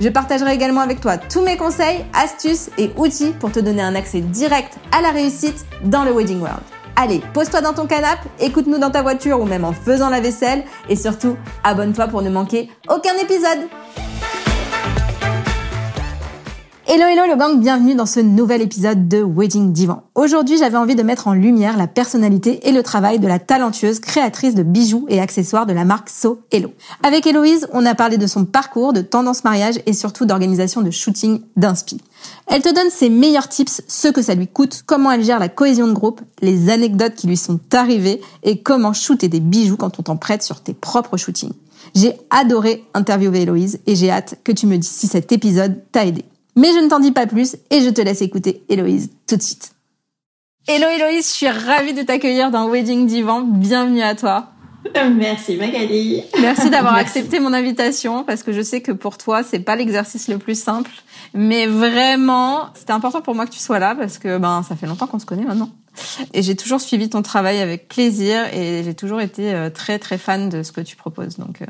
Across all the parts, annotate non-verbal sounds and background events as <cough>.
Je partagerai également avec toi tous mes conseils, astuces et outils pour te donner un accès direct à la réussite dans le Wedding World. Allez, pose-toi dans ton canapé, écoute-nous dans ta voiture ou même en faisant la vaisselle et surtout, abonne-toi pour ne manquer aucun épisode. Hello hello le gang, bienvenue dans ce nouvel épisode de Wedding Divan. Aujourd'hui j'avais envie de mettre en lumière la personnalité et le travail de la talentueuse créatrice de bijoux et accessoires de la marque So Hello. Avec Héloïse, on a parlé de son parcours, de tendance mariage et surtout d'organisation de shooting d'inspi. Elle te donne ses meilleurs tips, ce que ça lui coûte, comment elle gère la cohésion de groupe, les anecdotes qui lui sont arrivées et comment shooter des bijoux quand on t'en prête sur tes propres shootings. J'ai adoré interviewer Héloïse et j'ai hâte que tu me dises si cet épisode t'a aidé. Mais je ne t'en dis pas plus et je te laisse écouter Héloïse tout de suite. Hello Héloïse, je suis ravie de t'accueillir dans Wedding Divan. Bienvenue à toi. <laughs> Merci Magali. Merci d'avoir <laughs> accepté mon invitation parce que je sais que pour toi c'est pas l'exercice le plus simple, mais vraiment c'était important pour moi que tu sois là parce que ben ça fait longtemps qu'on se connaît maintenant et j'ai toujours suivi ton travail avec plaisir et j'ai toujours été euh, très très fan de ce que tu proposes donc euh,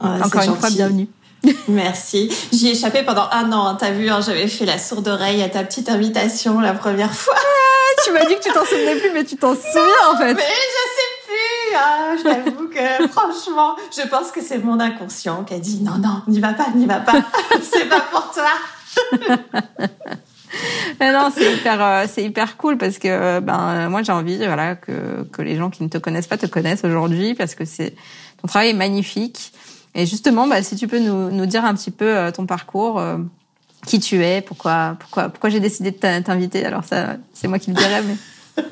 oh, encore une fois bienvenue. <laughs> Merci. J'y ai échappé pendant un an. Hein. T'as vu, hein, j'avais fait la sourde oreille à ta petite invitation la première fois. Ah, tu m'as dit que tu t'en souvenais plus, mais tu t'en souviens en fait. Mais je sais plus. Ah, J'avoue que <laughs> franchement, je pense que c'est mon inconscient qui a dit non, non, n'y va pas, n'y va pas. <laughs> c'est pas pour toi. Mais non, c'est hyper, euh, c'est hyper cool parce que euh, ben moi j'ai envie, voilà, que que les gens qui ne te connaissent pas te connaissent aujourd'hui parce que c'est ton travail est magnifique. Et justement, bah, si tu peux nous, nous dire un petit peu euh, ton parcours, euh, qui tu es, pourquoi, pourquoi, pourquoi j'ai décidé de t'inviter. Alors ça, c'est moi qui le dirais, mais. <laughs>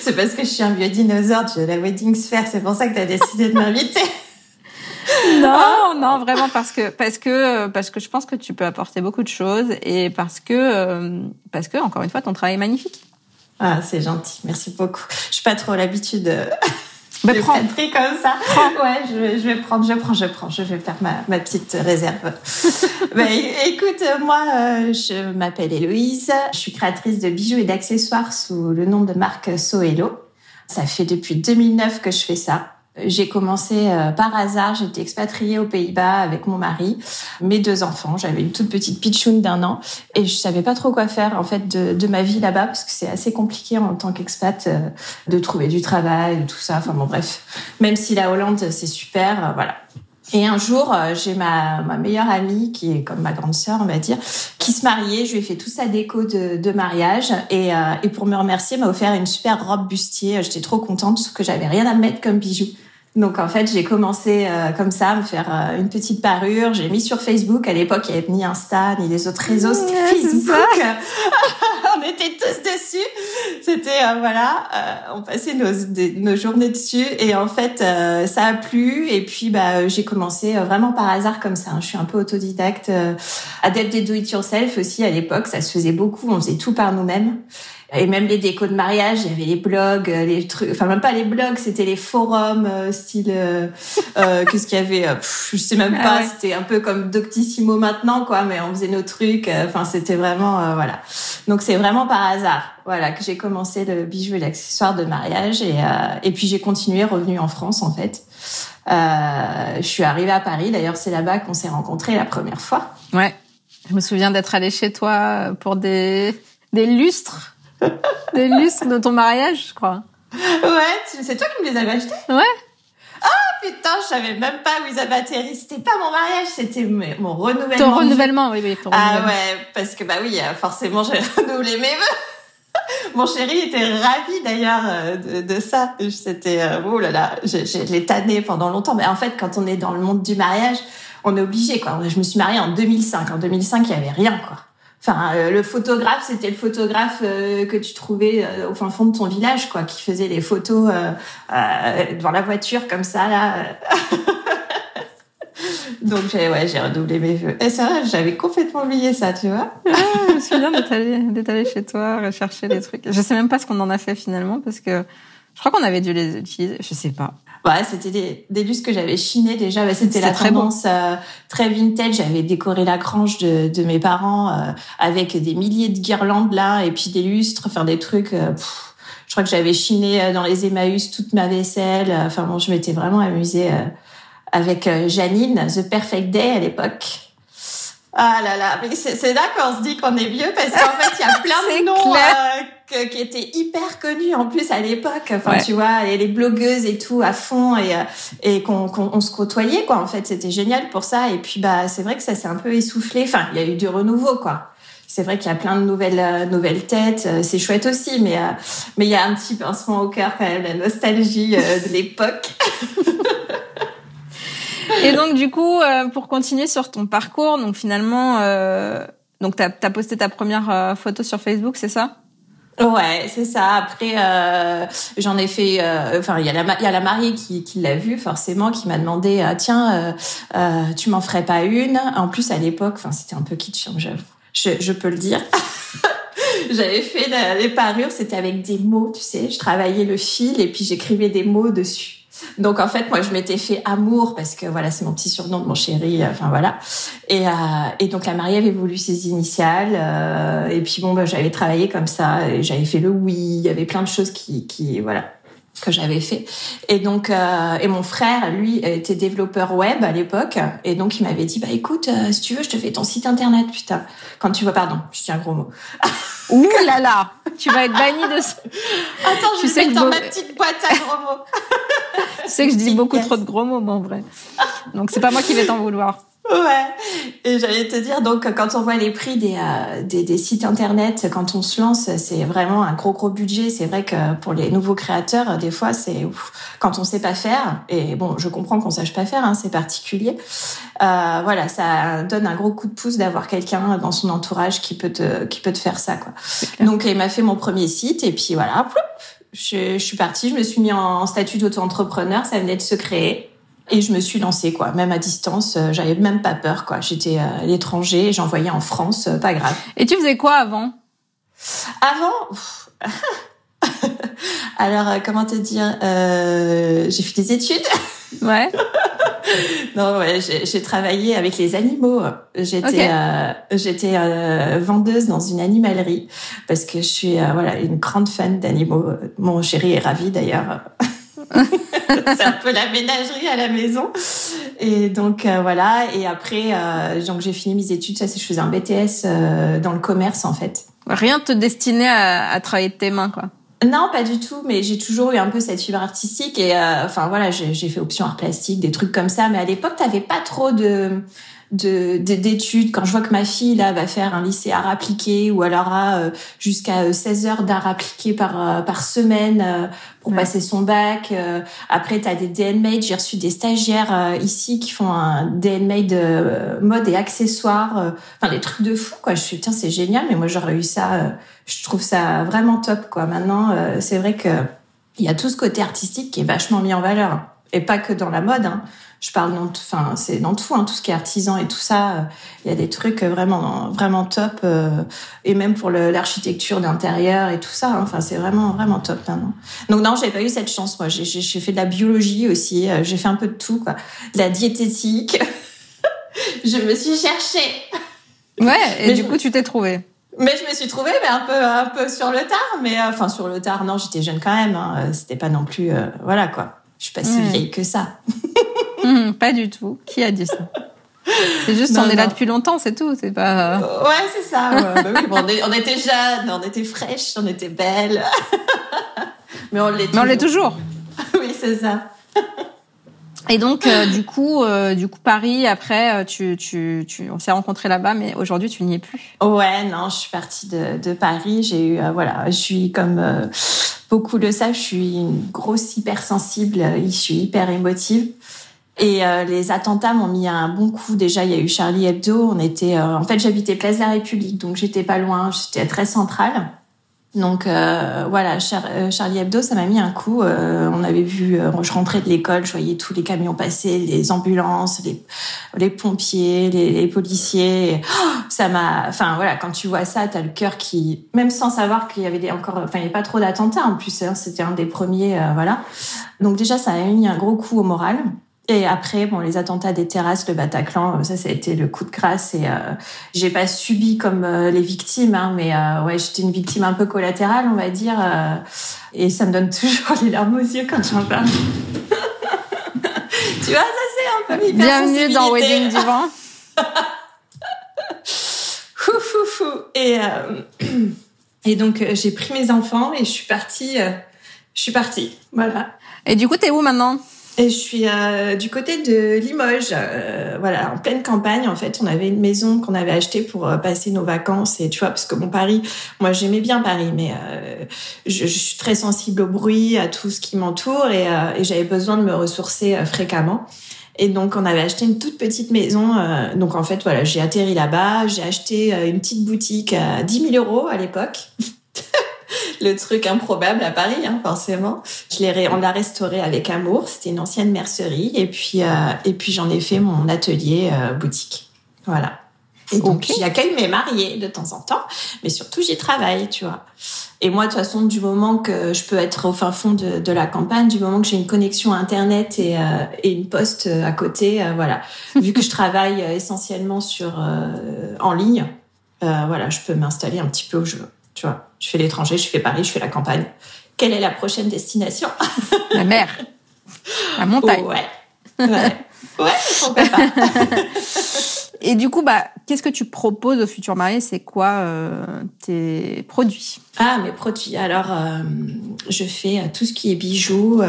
c'est parce que je suis un vieux dinosaure de la wedding sphere. C'est pour ça que tu as décidé de m'inviter. <laughs> non, non, vraiment parce que parce que parce que je pense que tu peux apporter beaucoup de choses et parce que euh, parce que encore une fois ton travail est magnifique. Ah, c'est gentil, merci beaucoup. Je suis pas trop l'habitude <laughs> bah, prends. comme ça. Ouais, je vais, je vais prendre, je prends, je prends. Je vais faire ma, ma petite réserve. <laughs> bah, écoute, moi, euh, je m'appelle Héloïse. Je suis créatrice de bijoux et d'accessoires sous le nom de marque Soelo. Ça fait depuis 2009 que je fais ça. J'ai commencé euh, par hasard, j'étais expatriée aux Pays-Bas avec mon mari, mes deux enfants. J'avais une toute petite pitchoune d'un an et je savais pas trop quoi faire en fait de, de ma vie là-bas parce que c'est assez compliqué en tant qu'expat euh, de trouver du travail, tout ça. Enfin bon bref, même si la Hollande c'est super, euh, voilà. Et un jour, j'ai ma, ma meilleure amie, qui est comme ma grande sœur, on va dire, qui se mariait. Je lui ai fait tout sa déco de, de mariage. Et, et pour me remercier, m'a offert une super robe bustier. J'étais trop contente parce que j'avais rien à mettre comme bijoux. Donc en fait, j'ai commencé euh, comme ça à me faire euh, une petite parure. J'ai mis sur Facebook. À l'époque, il n'y avait ni Insta ni les autres réseaux. C'était Facebook. <laughs> on était tous dessus. C'était euh, voilà, on passait nos, nos journées dessus. Et en fait, ça a plu. Et puis bah j'ai commencé vraiment par hasard comme ça. Hein. Je suis un peu autodidacte, adepte des do it yourself aussi. À l'époque, ça se faisait beaucoup. On faisait tout par nous-mêmes et même les décos de mariage, il y avait les blogs, euh, les trucs, enfin même pas les blogs, c'était les forums euh, style euh, euh <laughs> qu'est-ce qu'il y avait, je sais même ah pas, c'était un peu comme Doctissimo maintenant quoi, mais on faisait nos trucs, enfin c'était vraiment voilà. Donc c'est vraiment par hasard, voilà, que j'ai commencé le bijou et l'accessoire de mariage et et puis j'ai continué revenu en France en fait. je suis arrivée à Paris, d'ailleurs c'est là-bas qu'on s'est rencontrés la première fois. Ouais. Je me souviens d'être allée chez toi pour des des lustres <laughs> des lustres de ton mariage, je crois. Ouais, c'est toi qui me les avais achetés Ouais. Ah putain, je savais même pas où ils avaient atterri. C'était pas mon mariage, c'était mon renouvellement. Ton renouvellement, oui, oui. Ton ah ouais, parce que bah oui, euh, forcément, j'ai <laughs> renouvelé mes vœux. <laughs> Mon chéri était ravi d'ailleurs euh, de, de, ça. C'était euh, oh là là, je, je l'ai tanné pendant longtemps. Mais en fait, quand on est dans le monde du mariage, on est obligé quoi. Je me suis mariée en 2005. En 2005, il y avait rien quoi. Enfin, euh, le photographe, c'était le photographe euh, que tu trouvais euh, au fin fond de ton village, quoi, qui faisait les photos devant la voiture comme ça, là. <laughs> Donc j'ai ouais, j'ai redoublé mes vœux. Et c'est vrai, j'avais complètement oublié ça, tu vois. Ah, je me souviens d'être allée chez toi, rechercher des trucs. Je sais même pas ce qu'on en a fait finalement parce que je crois qu'on avait dû les utiliser. Je sais pas. Ouais, c'était des, des lustres que j'avais chinés déjà. Bah, c'était la très tendance euh, très vintage. J'avais décoré la grange de, de mes parents euh, avec des milliers de guirlandes là et puis des lustres, faire des trucs. Euh, je crois que j'avais chiné dans les Emmaüs toute ma vaisselle. Enfin bon, je m'étais vraiment amusée avec Janine, The Perfect Day à l'époque. Ah là là, mais c'est là qu'on se dit qu'on est vieux parce qu'en fait, il y a <laughs> plein de noms euh, qui étaient hyper connus en plus à l'époque. Enfin, tu vois, les, les blogueuses et tout à fond et, euh, et qu'on on se côtoyait quoi. En fait, c'était génial pour ça. Et puis bah, c'est vrai que ça s'est un peu essoufflé. Enfin, il y a eu du renouveau quoi. C'est vrai qu'il y a plein de nouvelles euh, nouvelles têtes. C'est chouette aussi, mais mais il y a un petit pincement au cœur quand même, la nostalgie de l'époque. <laughs> <laughs> Et donc du coup, euh, pour continuer sur ton parcours, donc finalement, euh, donc t'as as posté ta première euh, photo sur Facebook, c'est ça? Ouais, c'est ça. Après, euh, j'en ai fait. Enfin, il y a la il y a la mariée qui, qui l'a vu forcément, qui m'a demandé ah, tiens, tu m'en ferais pas une? En plus, à l'époque, enfin, c'était un peu kitsch, hein, je, je peux le dire. <laughs> J'avais fait les parures, c'était avec des mots, tu sais. Je travaillais le fil et puis j'écrivais des mots dessus. Donc en fait, moi, je m'étais fait amour parce que voilà, c'est mon petit surnom de mon chéri. Enfin voilà. Et, euh, et donc la mariée avait voulu ses initiales. Euh, et puis bon, bah, j'avais travaillé comme ça. Et j'avais fait le oui. Il y avait plein de choses qui, qui voilà que j'avais fait. Et donc, euh, et mon frère, lui, était développeur web à l'époque, et donc il m'avait dit, bah écoute, euh, si tu veux, je te fais ton site internet, putain. Quand tu vois, pardon, je tiens un gros mot. <laughs> Ouh là là, tu vas être banni de. Attends, je vais dans ma petite boîte à gros mots. Sais que je dis beaucoup trop de gros mots, en vrai. Donc c'est pas moi qui vais t'en vouloir. Ouais. Et j'allais te dire, donc, quand on voit les prix des, euh, des, des, sites internet, quand on se lance, c'est vraiment un gros, gros budget. C'est vrai que pour les nouveaux créateurs, des fois, c'est quand on sait pas faire. Et bon, je comprends qu'on sache pas faire, hein, c'est particulier. Euh, voilà, ça donne un gros coup de pouce d'avoir quelqu'un dans son entourage qui peut te, qui peut te faire ça, quoi. Donc, il m'a fait mon premier site et puis voilà, je, je suis partie, je me suis mis en statut d'auto-entrepreneur, ça venait de se créer. Et je me suis lancée, quoi. Même à distance, euh, j'avais même pas peur, quoi. J'étais à l'étranger, j'envoyais en France, euh, pas grave. Et tu faisais quoi avant? Avant <laughs> Alors, euh, comment te dire J'ai fait des études. <laughs> Ouais. <laughs> non, ouais, j'ai travaillé avec les animaux. J'étais j'étais vendeuse dans une animalerie parce que je suis voilà une grande fan d'animaux. Mon chéri est ravi d'ailleurs. <laughs> c'est un peu la ménagerie à la maison. Et donc euh, voilà. Et après, euh, donc j'ai fini mes études. Ça, c'est je faisais un BTS euh, dans le commerce en fait. Rien te destinait à, à travailler de tes mains, quoi. Non, pas du tout, mais j'ai toujours eu un peu cette fibre artistique et enfin voilà, j'ai fait option art plastique, des trucs comme ça. Mais à l'époque, t'avais pas trop de d'études. Quand je vois que ma fille là va faire un lycée art appliqué ou elle aura euh, jusqu'à 16 euh, heures d'art appliqué par euh, par semaine pour passer son bac. Après, tu as des DNMade. J'ai reçu des stagiaires ici qui font un DNMade mode et accessoires. Enfin, des trucs de fou quoi. Je suis tiens, c'est génial. Mais moi, j'aurais eu ça. je trouve ça vraiment top quoi. Maintenant, c'est vrai que il y a tout ce côté artistique qui est vachement mis en valeur et pas que dans la mode. Hein. Je parle dans enfin c'est dans tout hein, tout ce qui est artisan et tout ça euh, il y a des trucs vraiment vraiment top euh, et même pour l'architecture d'intérieur et tout ça hein, enfin c'est vraiment vraiment top maintenant donc non j'ai pas eu cette chance moi. J'ai fait de la biologie aussi euh, j'ai fait un peu de tout quoi. De la diététique. <laughs> Je me suis cherchée. Ouais et du coup tu t'es trouvée. Mais je me suis trouvée mais un peu un peu sur le tard mais enfin sur le tard non j'étais jeune quand même hein, c'était pas non plus voilà quoi je suis pas si vieille que ça Hum, <laughs> pas du tout. Qui a dit ça? C'est juste, on est là depuis longtemps, c'est tout. C'est pas. Euh, ouais, c'est ça. <laughs> Bah on, était jeunes, on était fraîches, on était belles. <laughs> Mais on l'est toujours. on l'est toujours. oui, c'est ça. Et donc, euh, du coup, euh, du coup, Paris. Après, tu, tu, tu on s'est rencontrés là-bas, mais aujourd'hui, tu n'y es plus. Ouais, non, je suis partie de, de Paris. J'ai eu, voilà, je suis comme beaucoup le savent, je suis une grosse hypersensible. Je suis hyper émotive. Et euh, les attentats m'ont mis un bon coup. Déjà, il y a eu Charlie Hebdo. On était, euh, en fait, j'habitais Place de la République, donc j'étais pas loin. J'étais très centrale. Donc euh, voilà, euh, Charlie Hebdo, ça m'a mis un coup. Euh, on avait vu, je rentrais de l'école, je voyais tous les camions passer, les ambulances, les, les pompiers, les, les policiers. Oh, ça m'a, enfin voilà, quand tu vois ça, t'as le cœur qui, même sans savoir qu'il y avait des, encore, enfin il n'y avait pas trop d'attentats en plus, hein, c'était un des premiers, voilà. Donc déjà, ça a mis un gros coup au moral. Et après, bon, les attentats des terrasses, le Bataclan, euh, ça, ça a été le coup de grâce. Et euh, j'ai pas subi comme euh, les victimes, hein, mais euh, ouais, j'étais une victime un peu collatérale, on va dire. et ça me donne <laughs> toujours les larmes aux yeux quand j'en parle. <laughs> tu vois, ça c'est un peu Bienvenue dans <laughs> Wedding Divan. fou, fou, fou. Et <clears throat> et donc j'ai pris mes enfants et je suis partie. je suis partie. Voilà. Et du coup, t'es où maintenant? Et je suis euh, du côté de Limoges, euh, voilà, en pleine campagne. En fait, on avait une maison qu'on avait achetée pour euh, passer nos vacances. Et tu vois, parce que mon Paris, moi j'aimais bien Paris, mais je, je, suis très sensible au bruit, à tout ce qui m'entoure, et, et j'avais besoin de me ressourcer fréquemment. Et donc, on avait acheté une toute petite maison. donc, en fait, voilà, j'ai atterri là-bas. J'ai acheté une petite boutique à 10 000 euros à l'époque. <laughs> <laughs> le truc improbable à Paris, hein, forcément. Je l'ai, on l'a restauré avec amour. C'était une ancienne mercerie, et puis euh, et puis j'en ai fait mon atelier euh, boutique. Voilà. Et donc j'y accueille mes mariés de temps en temps, mais surtout j'y travaille, tu vois. Et moi, de toute façon, du moment que je peux être au fin fond de, de la campagne, du moment que j'ai une connexion internet et, euh, et une poste à côté, voilà. <laughs> Vu que je travaille essentiellement sur en ligne, voilà, je peux m'installer un petit peu où je veux. Tu vois, je fais l'étranger, je fais Paris, je fais la campagne. Quelle est la prochaine destination? La mer. La montagne. ouais. Ouais. Ouais, pourquoi pas? <laughs> Et du coup, bah, qu'est-ce que tu proposes aux futurs mariés? C'est quoi euh, tes produits? Ah, mes produits. Alors, euh, je fais euh, tout ce qui est bijoux,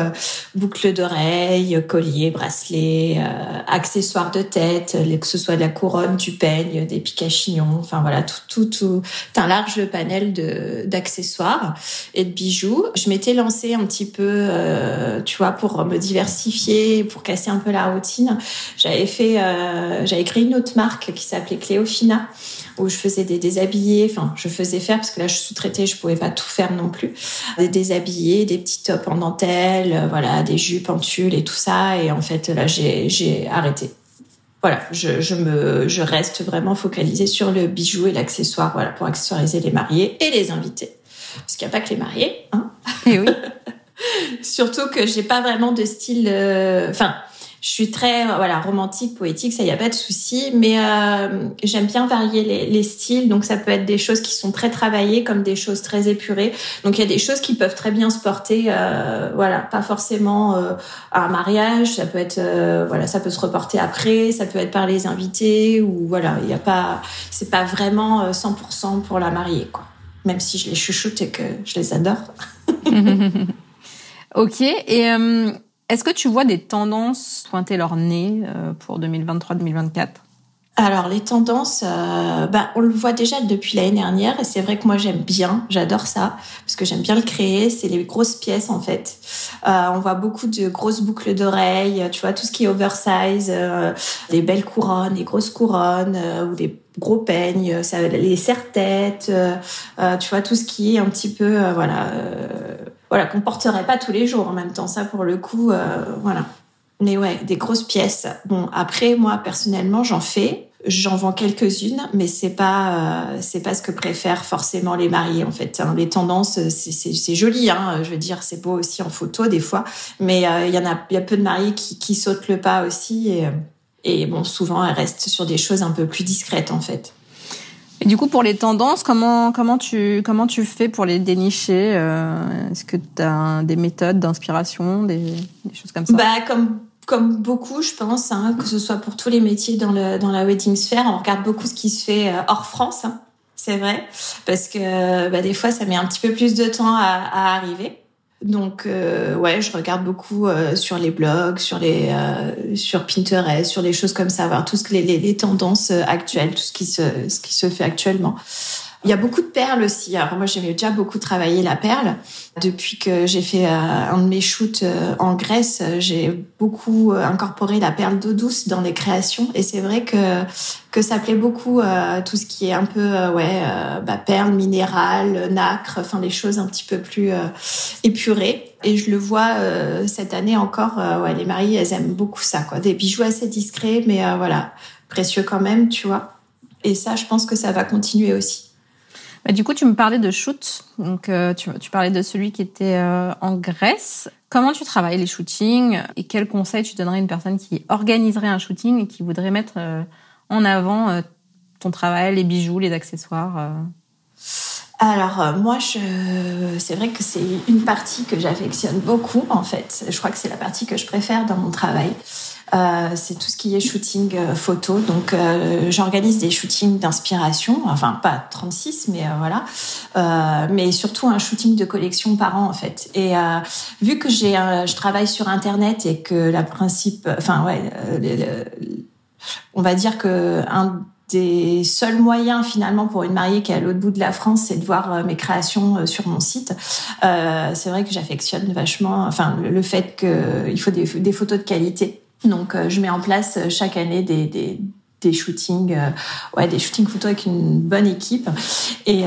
boucles d'oreilles, colliers, bracelets, accessoires de tête, que ce soit de la couronne, du peigne, des pics à chignon, enfin voilà, tout, tout, tout, un large panel d'accessoires et de bijoux. Je m'étais lancée un petit peu, tu vois, pour me diversifier, pour casser un peu la routine. J'avais fait, j'avais créé une autre marque qui s'appelait Cléofina, où je faisais des déshabillés. Enfin, je faisais faire parce que là, je sous-traitais, je pouvais pas tout faire non plus. Des déshabillés, des petits tops en dentelle, euh, voilà, des jupes en tulle et tout ça. Et en fait, là, j'ai arrêté. Voilà, je, je, me, je reste vraiment focalisée sur le bijou et l'accessoire, voilà, pour accessoiriser les mariés et les invités. Parce qu'il n'y a pas que les mariés, hein. Et eh oui. <laughs> Surtout que j'ai pas vraiment de style, euh, enfin, je suis très euh, voilà romantique, poétique, ça y a pas de souci, mais euh, j'aime bien varier les, les, styles. Donc ça peut être des choses qui sont très travaillées comme des choses très épurées. Donc il y a des choses qui peuvent très bien se porter, euh, voilà, pas forcément euh, à un mariage. Ça peut être euh, voilà, ça peut se reporter après, ça peut être par les invités ou voilà, il y a pas, c'est pas vraiment 100% pour la mariée quoi. Même si je les chuchote et que je les adore. <laughs> ok et est-ce que tu vois des tendances pointer leur nez euh, pour 2023-2024 alors les tendances, euh, bah, on le voit déjà depuis l'année dernière et c'est vrai que moi j'aime bien, j'adore ça parce que j'aime bien le créer. C'est les grosses pièces en fait. Euh, on voit beaucoup de grosses boucles d'oreilles, tu vois tout ce qui est oversize, des belles couronnes, des grosses couronnes ou des gros peignes, ça, les serre-têtes, tu vois tout ce qui est un petit peu voilà voilà qu'on porterait pas tous les jours en même temps. Ça pour le coup voilà. Mais ouais, des grosses pièces. Bon, après, moi, personnellement, j'en fais. J'en vends quelques-unes, mais c'est pas euh, c'est pas ce que préfèrent forcément les mariés en fait. Hein. Les tendances, c'est joli, hein. Je veux dire, c'est beau aussi en photo des fois, mais euh, il y en a il y a peu de mariés qui, qui sautent le pas aussi et, et bon, souvent elles restent sur des choses un peu plus discrètes en fait. Et du coup, pour les tendances, comment comment tu comment tu fais pour les dénicher euh, Est-ce que tu as des méthodes d'inspiration, des, des, choses comme ça? Bah comme comme beaucoup, je pense, hein, que ce soit pour tous les métiers dans, le, dans la wedding sphère, on regarde beaucoup ce qui se fait euh, hors France, hein, c'est vrai, parce que bah, des fois, ça met un petit peu plus de temps à, à arriver. Donc euh, ouais, je regarde beaucoup euh, sur les blogs, sur les euh, sur Pinterest, sur des choses comme ça, voir tout ce que les, les, les tendances actuelles, tout ce qui se ce qui se fait actuellement. Il y a beaucoup de perles aussi. Alors moi, j'aimais déjà beaucoup travailler la perle. Depuis que j'ai fait euh, un de mes shoots euh, en Grèce, j'ai beaucoup euh, incorporé la perle d'eau douce dans les créations. Et c'est vrai que que ça plaît beaucoup tout ce qui est un peu ouais bah, perle minérale, nacre, enfin les choses un petit peu plus épurées. Et je le vois cette année encore. ouais, les mariés, elles aiment beaucoup ça, quoi. Des bijoux assez discrets, mais voilà, précieux quand même, tu vois. Et ça, je pense que ça va continuer aussi. Bah, du coup, tu me parlais de shoot. Donc, euh, tu, parlais de celui qui était euh, en Grèce. Comment tu travailles les shootings et quels conseils tu donnerais à une personne qui organiserait un shooting et qui voudrait mettre euh, en avant ton travail, les bijoux, les accessoires alors moi, c'est vrai que c'est une partie que j'affectionne beaucoup en fait. Je crois que c'est la partie que je préfère dans mon travail. Euh, c'est tout ce qui est shooting euh, photo. Donc, euh, j'organise des shootings d'inspiration, enfin pas 36, mais voilà, mais surtout un shooting de collection par an en fait. Et vu que j'ai, je travaille sur Internet et que la principe, enfin ouais, on va dire que un des seuls moyens finalement pour une mariée qui est à l'autre bout de la France, c'est de voir mes créations sur mon site. Euh, c'est vrai que j'affectionne vachement, enfin le, fait qu'il faut des, photos de qualité. Donc, euh, je mets en place euh, chaque année des, des, des shootings, euh, ouais, des shootings photos avec une bonne équipe. Et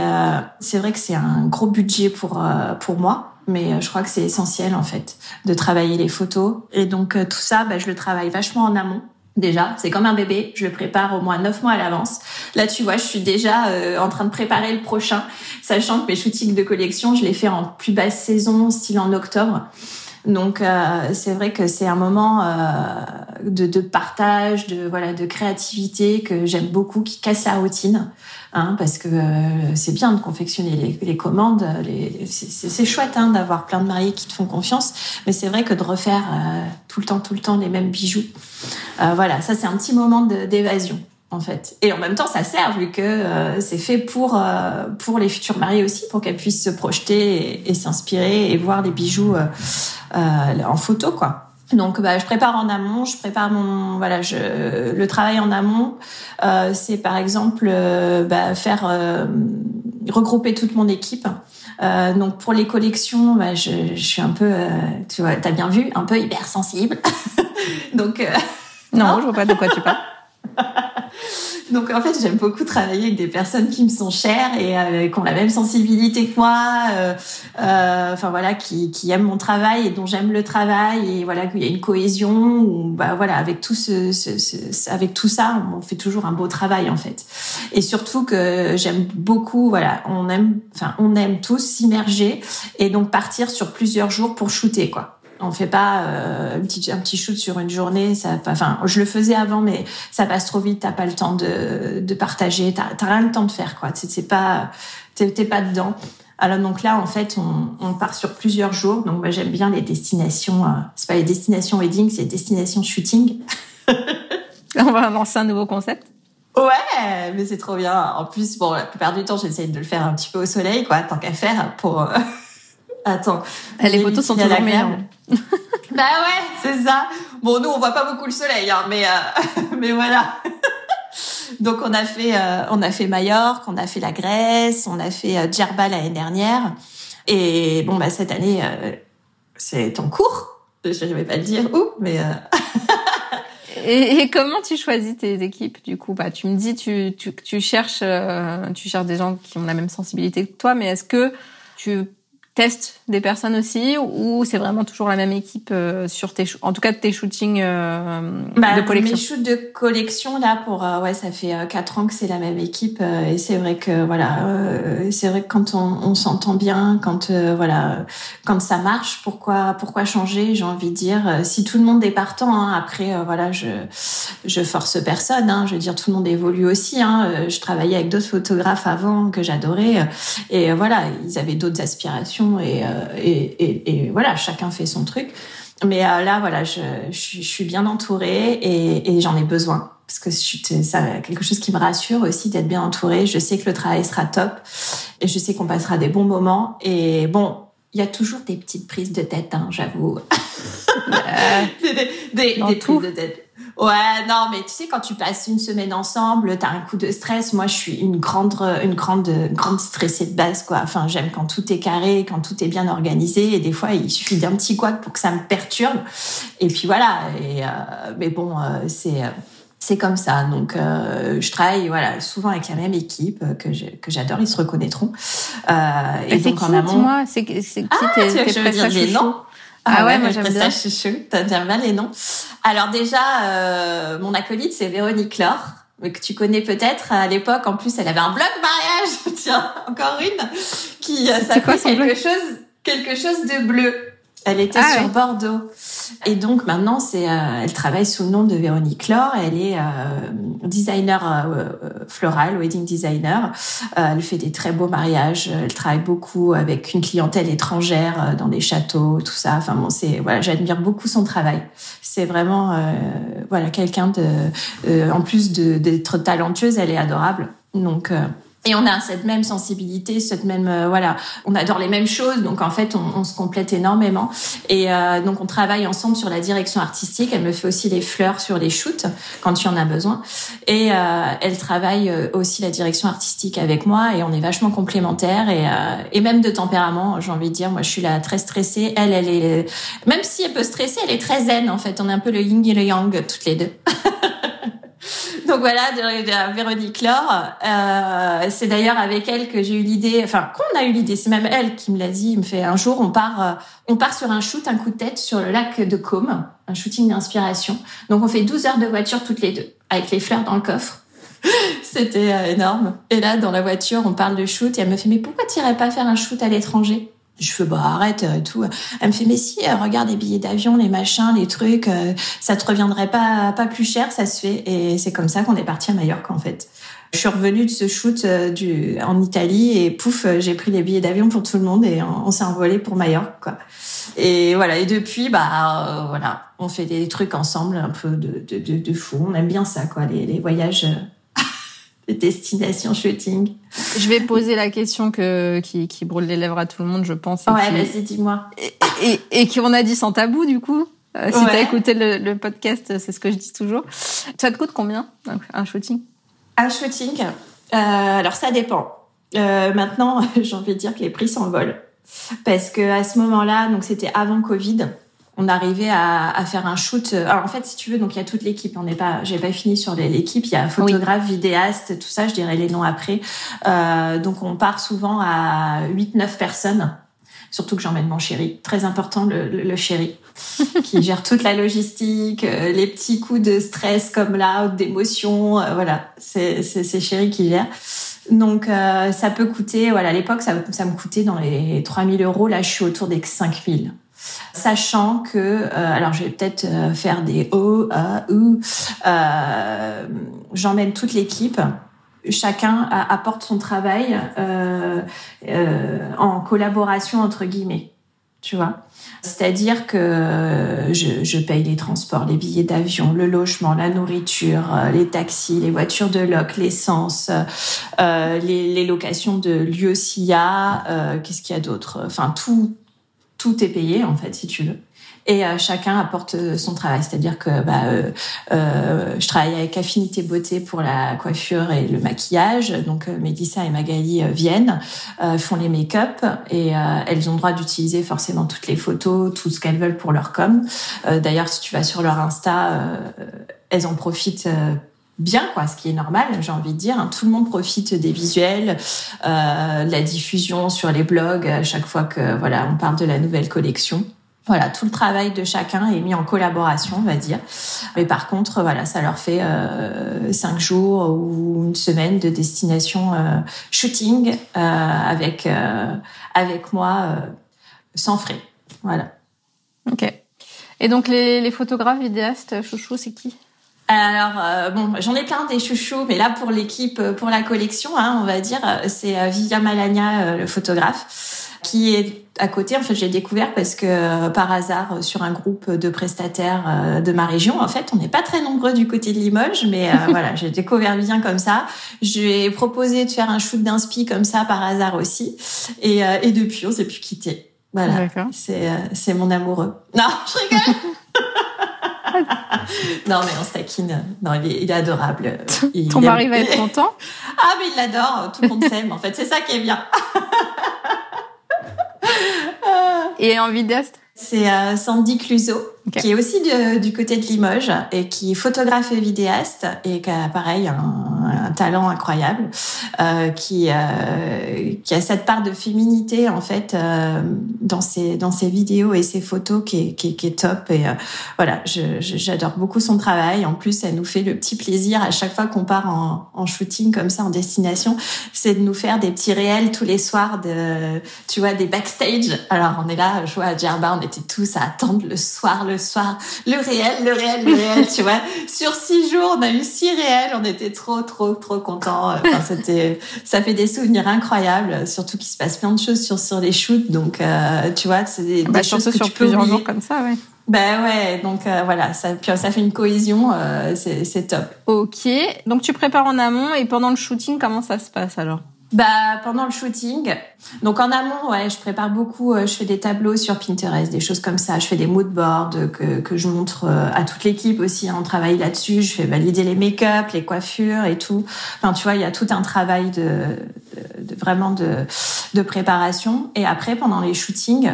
c'est vrai que c'est un gros budget pour pour moi, mais je crois que c'est essentiel en fait de travailler les photos. Et donc tout ça, bah, je le travaille vachement en amont. Déjà, c'est comme un bébé, je le prépare au moins neuf mois à l'avance. Là, tu vois, je suis déjà en train de préparer le prochain, sachant que mes shootings de collection, je les fais en plus basse saison, style en octobre. Donc euh, c'est vrai que c'est un moment euh, de, de, partage, de voilà, de créativité que j'aime beaucoup, qui casse la routine, hein, parce que euh, c'est bien de confectionner les, les commandes, les, c'est chouette hein, d'avoir plein de mariés qui te font confiance, mais c'est vrai que de refaire tout le temps, tout le temps les mêmes bijoux, voilà, ça c'est un petit moment d'évasion en fait. Et en même temps, ça sert vu que euh, c'est fait pour euh, pour les futurs mariés aussi, pour qu'elles puissent se projeter et, s'inspirer et voir les bijoux euh, en photo, quoi. Donc, bah, je prépare en amont, je prépare mon voilà, je, le travail en amont. c'est par exemple bah, faire regrouper toute mon équipe. donc pour les collections, bah, je, je, suis un peu, tu vois, t'as bien vu, un peu hypersensible. <laughs> donc non, non, je vois pas de quoi tu parles. <laughs> Donc en fait, j'aime beaucoup travailler avec des personnes qui me sont chères et euh, qui ont la même sensibilité que moi. Euh, euh, enfin voilà, qui, qui aiment mon travail et dont j'aime le travail et voilà qu'il y a une cohésion. Bah voilà, avec tout ce, ce, ce, avec tout ça, on fait toujours un beau travail en fait. Et surtout que j'aime beaucoup. Voilà, on aime, enfin on aime tous s'immerger et donc partir sur plusieurs jours pour shooter quoi. On fait pas euh, un petit un petit shoot sur une journée. Ça, enfin, je le faisais avant, mais ça passe trop vite. T'as pas le temps de, de partager. T'as rien le temps de faire quoi. C'est pas t'es pas dedans. Alors donc là, en fait, on, on part sur plusieurs jours. Donc moi, j'aime bien les destinations. Euh, c'est pas les destinations wedding, c'est les destinations shooting. <laughs> on va lancer un nouveau concept. Ouais, mais c'est trop bien. En plus, bon, la plupart du temps, j'essaie de le faire un petit peu au soleil, quoi, tant qu'à faire pour. Euh, Attends. Les photos sont toujours meilleures. <laughs> bah ouais, c'est ça. Bon, nous, on voit pas beaucoup le soleil, hein, mais euh, <laughs> mais voilà. <laughs> Donc on a fait euh, on a fait Majorque, on a fait la Grèce, on a fait euh, Djerba l'année dernière. Et bon bah cette année c'est en cours. Je ne vais pas le dire où, mais et, et, comment tu choisis tes équipes du coup? Bah tu me dis tu tu, tu cherches tu cherches des gens qui ont la même sensibilité que toi, mais est-ce que tu testes des personnes aussi ou c'est vraiment toujours la même équipe euh, sur tes en tout cas tes shootings euh, bah, de collection? mes shoots de collection là pour euh, ouais ça fait quatre ans que c'est la même équipe et c'est vrai que voilà c'est vrai que quand on, on s'entend bien quand voilà quand ça marche pourquoi pourquoi changer j'ai envie de dire si tout le monde est partant hein, après voilà je je force personne hein, je veux dire tout le monde évolue aussi hein, je travaillais avec d'autres photographes avant que j'adorais et voilà ils avaient d'autres aspirations euh, et, et, et, voilà, chacun fait son truc. Mais euh, là, voilà, je, je, suis bien entourée et, j'en ai besoin parce que c'est quelque chose qui me rassure aussi d'être bien entourée. Je sais que le travail sera top et je sais qu'on passera des bons moments. Et bon, il y a toujours des petites prises de tête, hein, j'avoue. <laughs> des, des, des prises de tête. Ouais, non, mais tu sais, quand tu passes une semaine ensemble, t'as un coup de stress. Moi, je suis une grande, une grande, grande stressée de base, quoi. Enfin, j'aime quand tout est carré, quand tout est bien organisé. Et des fois, il suffit d'un petit couac pour que ça me perturbe. Et puis voilà. Et, euh, mais bon, euh, c'est, euh, c'est comme ça. Donc, euh, je travaille voilà souvent avec la même équipe que que j'adore. Ils se reconnaîtront. Euh, et, donc qui, en amont, c'est c'est ah, tes, tes prestations ah, ah ouais, moi j'aime bien. chouchou. T'aimes bien les noms. Alors déjà, euh, mon acolyte c'est Véronique Laure, que tu connais peut-être. À l'époque, en plus, elle avait un blog mariage. <laughs> Tiens, encore une qui euh, s'appelait quelque chose, quelque chose de bleu. Elle était ah sur Bordeaux. Et donc maintenant, c'est, euh, elle travaille sous le nom de Véronique Laure. Elle est euh, designer euh, floral, wedding designer. elle fait des très beaux mariages. Elle travaille beaucoup avec une clientèle étrangère dans des châteaux, tout ça. Enfin bon, c'est voilà, j'admire beaucoup son travail. C'est vraiment voilà quelqu'un de, en plus d'être talentueuse, elle est adorable. Donc et on a cette même sensibilité, cette même euh, voilà, on adore les mêmes choses, donc en fait on, on se complète énormément. Et euh, donc on travaille ensemble sur la direction artistique. Elle me fait aussi les fleurs sur les shoots quand y en a besoin. Et euh, elle travaille euh, aussi la direction artistique avec moi et on est vachement complémentaires et, et même de tempérament. J'ai envie de dire, moi je suis là très stressée, elle elle est même si elle peut stresser, elle est très zen en fait. On est un peu le yin et le yang toutes les deux. <laughs> <laughs> Donc voilà, de, Véronique Laure. Euh, c'est d'ailleurs avec elle que j'ai eu l'idée, enfin qu'on a eu l'idée, c'est même elle qui me l'a dit, il me fait un jour, on part, euh, on part sur un shoot, un coup de tête sur le lac de Côme, un shooting d'inspiration. Donc on fait 12 heures de voiture toutes les deux, avec les fleurs dans le coffre. <laughs> C'était euh, énorme. Et là, dans la voiture, on parle de shoot et elle me fait, mais pourquoi tu pas faire un shoot à l'étranger? Je fais bah arrête et tout. Elle me fait mais si euh, regarde les billets d'avion, les machins, les trucs, euh, ça te reviendrait pas pas plus cher, ça se fait et c'est comme ça qu'on est parti à Mallorca en fait. Je suis revenue de ce shoot euh, du en Italie et pouf, j'ai pris les billets d'avion pour tout le monde et on, s'est envolé pour Mallorca quoi. Et voilà et depuis bah voilà, on fait des trucs ensemble un peu de de de, de fou. On aime bien ça quoi, les, les voyages les destinations shooting. Je vais poser la question que, qui, qui brûle les lèvres à tout le monde, je pense. Ouais, vas-y, dis-moi. Et, et, et qu'on a dit sans tabou, du coup. Euh, si tu t'as écouté le, le podcast, c'est ce que je dis toujours. Ça te coûte combien un shooting? Un shooting, euh, alors ça dépend. Euh, maintenant, <laughs> j'ai envie de dire que les prix s'envolent parce que à ce moment-là, donc c'était avant Covid, on arrivait à, à, faire un shoot. Alors en fait, si tu veux, donc il y a toute l'équipe. On n'est pas, j'ai pas fini sur l'équipe. Il y a photographe, vidéaste, tout ça. Je dirais les noms après. Euh, donc on part souvent à 8-9 personnes. Surtout que j'emmène mon chéri. Très important le, le, chéri <laughs> qui gère toute la logistique, euh, les petits coups de stress comme là, d'émotion. Euh, voilà, c'est c'est chéri qui gère. Donc euh, ça peut coûter. Voilà, à l'époque ça, ça me coûtait dans les 3000 euros. Là, je suis autour des 5000 sachant que, euh, alors je vais peut-être euh, faire des O, A, U, euh, j'emmène toute l'équipe. Chacun apporte son travail en collaboration entre guillemets, tu vois. C'est-à-dire que je, je, paye les transports, les billets d'avion, le logement, la nourriture, les taxis, les voitures de loc, l'essence, euh, les, les, locations de lieux s'il y a, euh, qu'est-ce qu'il y a d'autre? Enfin, tout, tout est payé en fait si tu veux et euh, chacun apporte euh, son travail. C'est-à-dire que bah, euh, euh, je travaille avec Affinité Beauté pour la coiffure et le maquillage. Donc Mélissa et Magali viennent, font les make-up et elles ont droit d'utiliser forcément toutes les photos, tout ce qu'elles veulent pour leur com. D'ailleurs, si tu vas sur leur Insta, elles en profitent bien, quoi, ce qui est normal, j'ai envie de dire. Hein. Tout le monde profite des visuels, euh, la diffusion sur les blogs à chaque fois que voilà, on parle de la nouvelle collection. Voilà, tout le travail de chacun est mis en collaboration, on va dire. Mais par contre, voilà, ça leur fait euh, cinq jours ou une semaine de destination euh, shooting euh, avec euh, avec moi sans frais. Voilà. Ok. Et donc les, les photographes, vidéastes, chouchou, c'est qui? Alors euh, bon, j'en ai plein des chouchous, mais là pour l'équipe, euh, pour la collection, hein, on va dire, euh, c'est Vivia Malagna, le photographe, qui est à côté. En fait, j'ai découvert parce que par hasard, sur un groupe de prestataires de ma région, en fait, on n'est pas très nombreux du côté de Limoges, mais <laughs> voilà, j'ai découvert bien comme ça. Je lui ai proposé de faire un shoot d'inspi comme ça par hasard aussi, et, et depuis, on s'est plus quitté. Voilà, c'est c'est mon amoureux. Non, je rigole. <laughs> <laughs> non, mais on se taquine. Non, il est, adorable. <laughs> Ton mari va être content? <laughs> Ah, mais il l'adore. Tout le monde s'aime. En fait, c'est ça qui est bien. Et en vidéaste c'est euh, Sandy Qui est aussi du côté de Limoges et qui est photographe et vidéaste et qui a pareil un, un talent incroyable, euh, qui euh, qui a cette part de féminité en fait euh, dans ses dans ses vidéos et ses photos qui est qui, qui est top et euh, voilà, j'adore beaucoup son travail. En plus, elle nous fait le petit plaisir à chaque fois qu'on part en, en shooting comme ça en destination, c'est de nous faire des petits réels tous les soirs de tu vois des backstage. Alors on est là, je vois à Djerba, on était tous à attendre le soir, le soir, le réel, le réel, le réel, tu vois. Sur six jours, on a eu six réels, on était trop, trop, trop contents. Enfin, c'était, ça fait des souvenirs incroyables, surtout qu'il se passe plein de choses sur, sur les shoots. Donc, euh, tu vois, c'est des, bah, choses que sur plusieurs jours comme ça, ouais. Ben ouais, donc euh, voilà, ça, puis ça fait une cohésion, euh, c'est top. Ok, donc tu prépares en amont et pendant le shooting, comment ça se passe alors? Bah pendant le shooting. Donc en amont, ouais, je prépare beaucoup. Euh, je fais des tableaux sur Pinterest, des choses comme ça. Je fais des mood boards que, que je montre euh, à toute l'équipe aussi. Hein. On travaille là-dessus. Je fais valider les make-up, les coiffures et tout. Enfin, tu vois, il y a tout un travail de, de vraiment de, de préparation. Et après, pendant les shootings,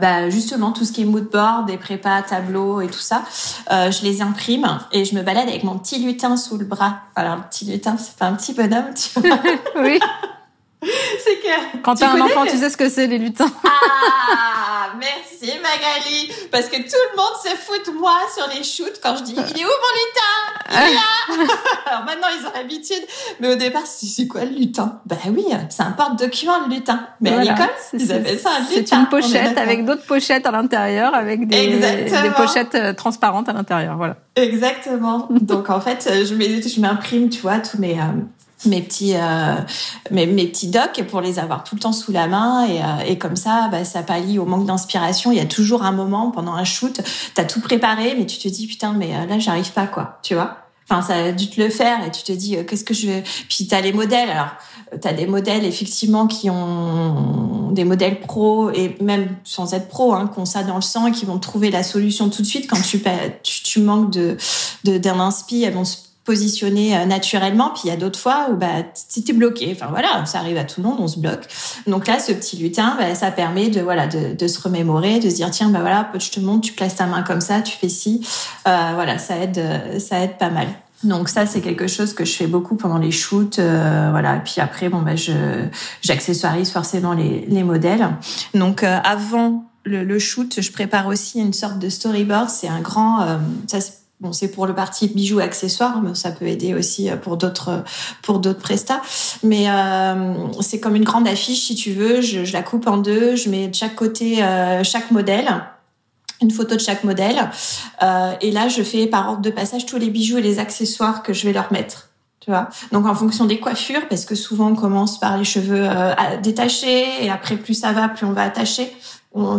bah justement tout ce qui est mood board, des prépas, tableaux et tout ça, euh, je les imprime et je me balade avec mon petit lutin sous le bras. Alors le petit lutin, c'est pas un petit bonhomme, tu vois. <laughs> oui. <laughs> c'est que quand t'as un enfant, tu sais ce que c'est les lutins. ah, merci Magali, parce que tout le monde se fout de moi sur les shoots quand je dis il est où mon lutin? Il est là. <laughs> Alors maintenant ils ont l'habitude, mais au départ c'est quoi le lutin? Ben oui, c'est un porte-document le lutin. Mais à l'école, ils appellent ça un lutin. C'est une pochette avec d'autres pochettes à l'intérieur, avec des, des pochettes euh, transparentes à l'intérieur, voilà. Exactement. Donc en fait, je m'imprime, tu vois, tous mes euh, mes petits euh, mes, mes, petits docs pour les avoir tout le temps sous la main. Et, euh, et comme ça bah, ça pallie au manque d'inspiration. Il y a toujours un moment pendant un shoot t'as tout préparé mais tu te dis putain mais euh, là j'arrive pas quoi tu vois. Enfin ça a dû te le faire et tu te dis qu'est-ce que je puis t'as les modèles. Alors t'as des modèles effectivement qui ont des modèles pro et même sans être pro hein, qui ont ça dans le sang et qui vont trouver la solution tout de suite. Quand tu tu, tu manques de d'un inspi vont se positionner euh, naturellement. Puis il y a d'autres fois où bah c'était bloqué. Enfin voilà, ça arrive à tout le monde, on se bloque. Donc là, ce petit lutin, bah, ça permet de voilà de, de, se remémorer, de se dire tiens bah voilà, je te montre, tu places ta main comme ça, tu fais ci. Euh, voilà, ça aide, euh, ça aide pas mal. Donc ça c'est quelque chose que je fais beaucoup pendant les shoots, euh, voilà. Et puis après bon bah je j'accessoirise forcément les, les modèles. Donc euh, avant le, le, shoot, je prépare aussi une sorte de storyboard. C'est un grand, euh, ça Bon, c'est pour le parti bijoux et accessoires, mais ça peut aider aussi euh, pour d'autres pour d'autres prestats. Mais euh, c'est comme une grande affiche, si tu veux. Je, je, la coupe en deux. Je mets de chaque côté euh, chaque modèle, une photo de chaque modèle. Euh, et là, je fais par ordre de passage tous les bijoux et les accessoires que je vais leur mettre. Tu vois Donc en fonction des coiffures, parce que souvent on commence par les cheveux euh, détachés et après plus ça va, plus on va attacher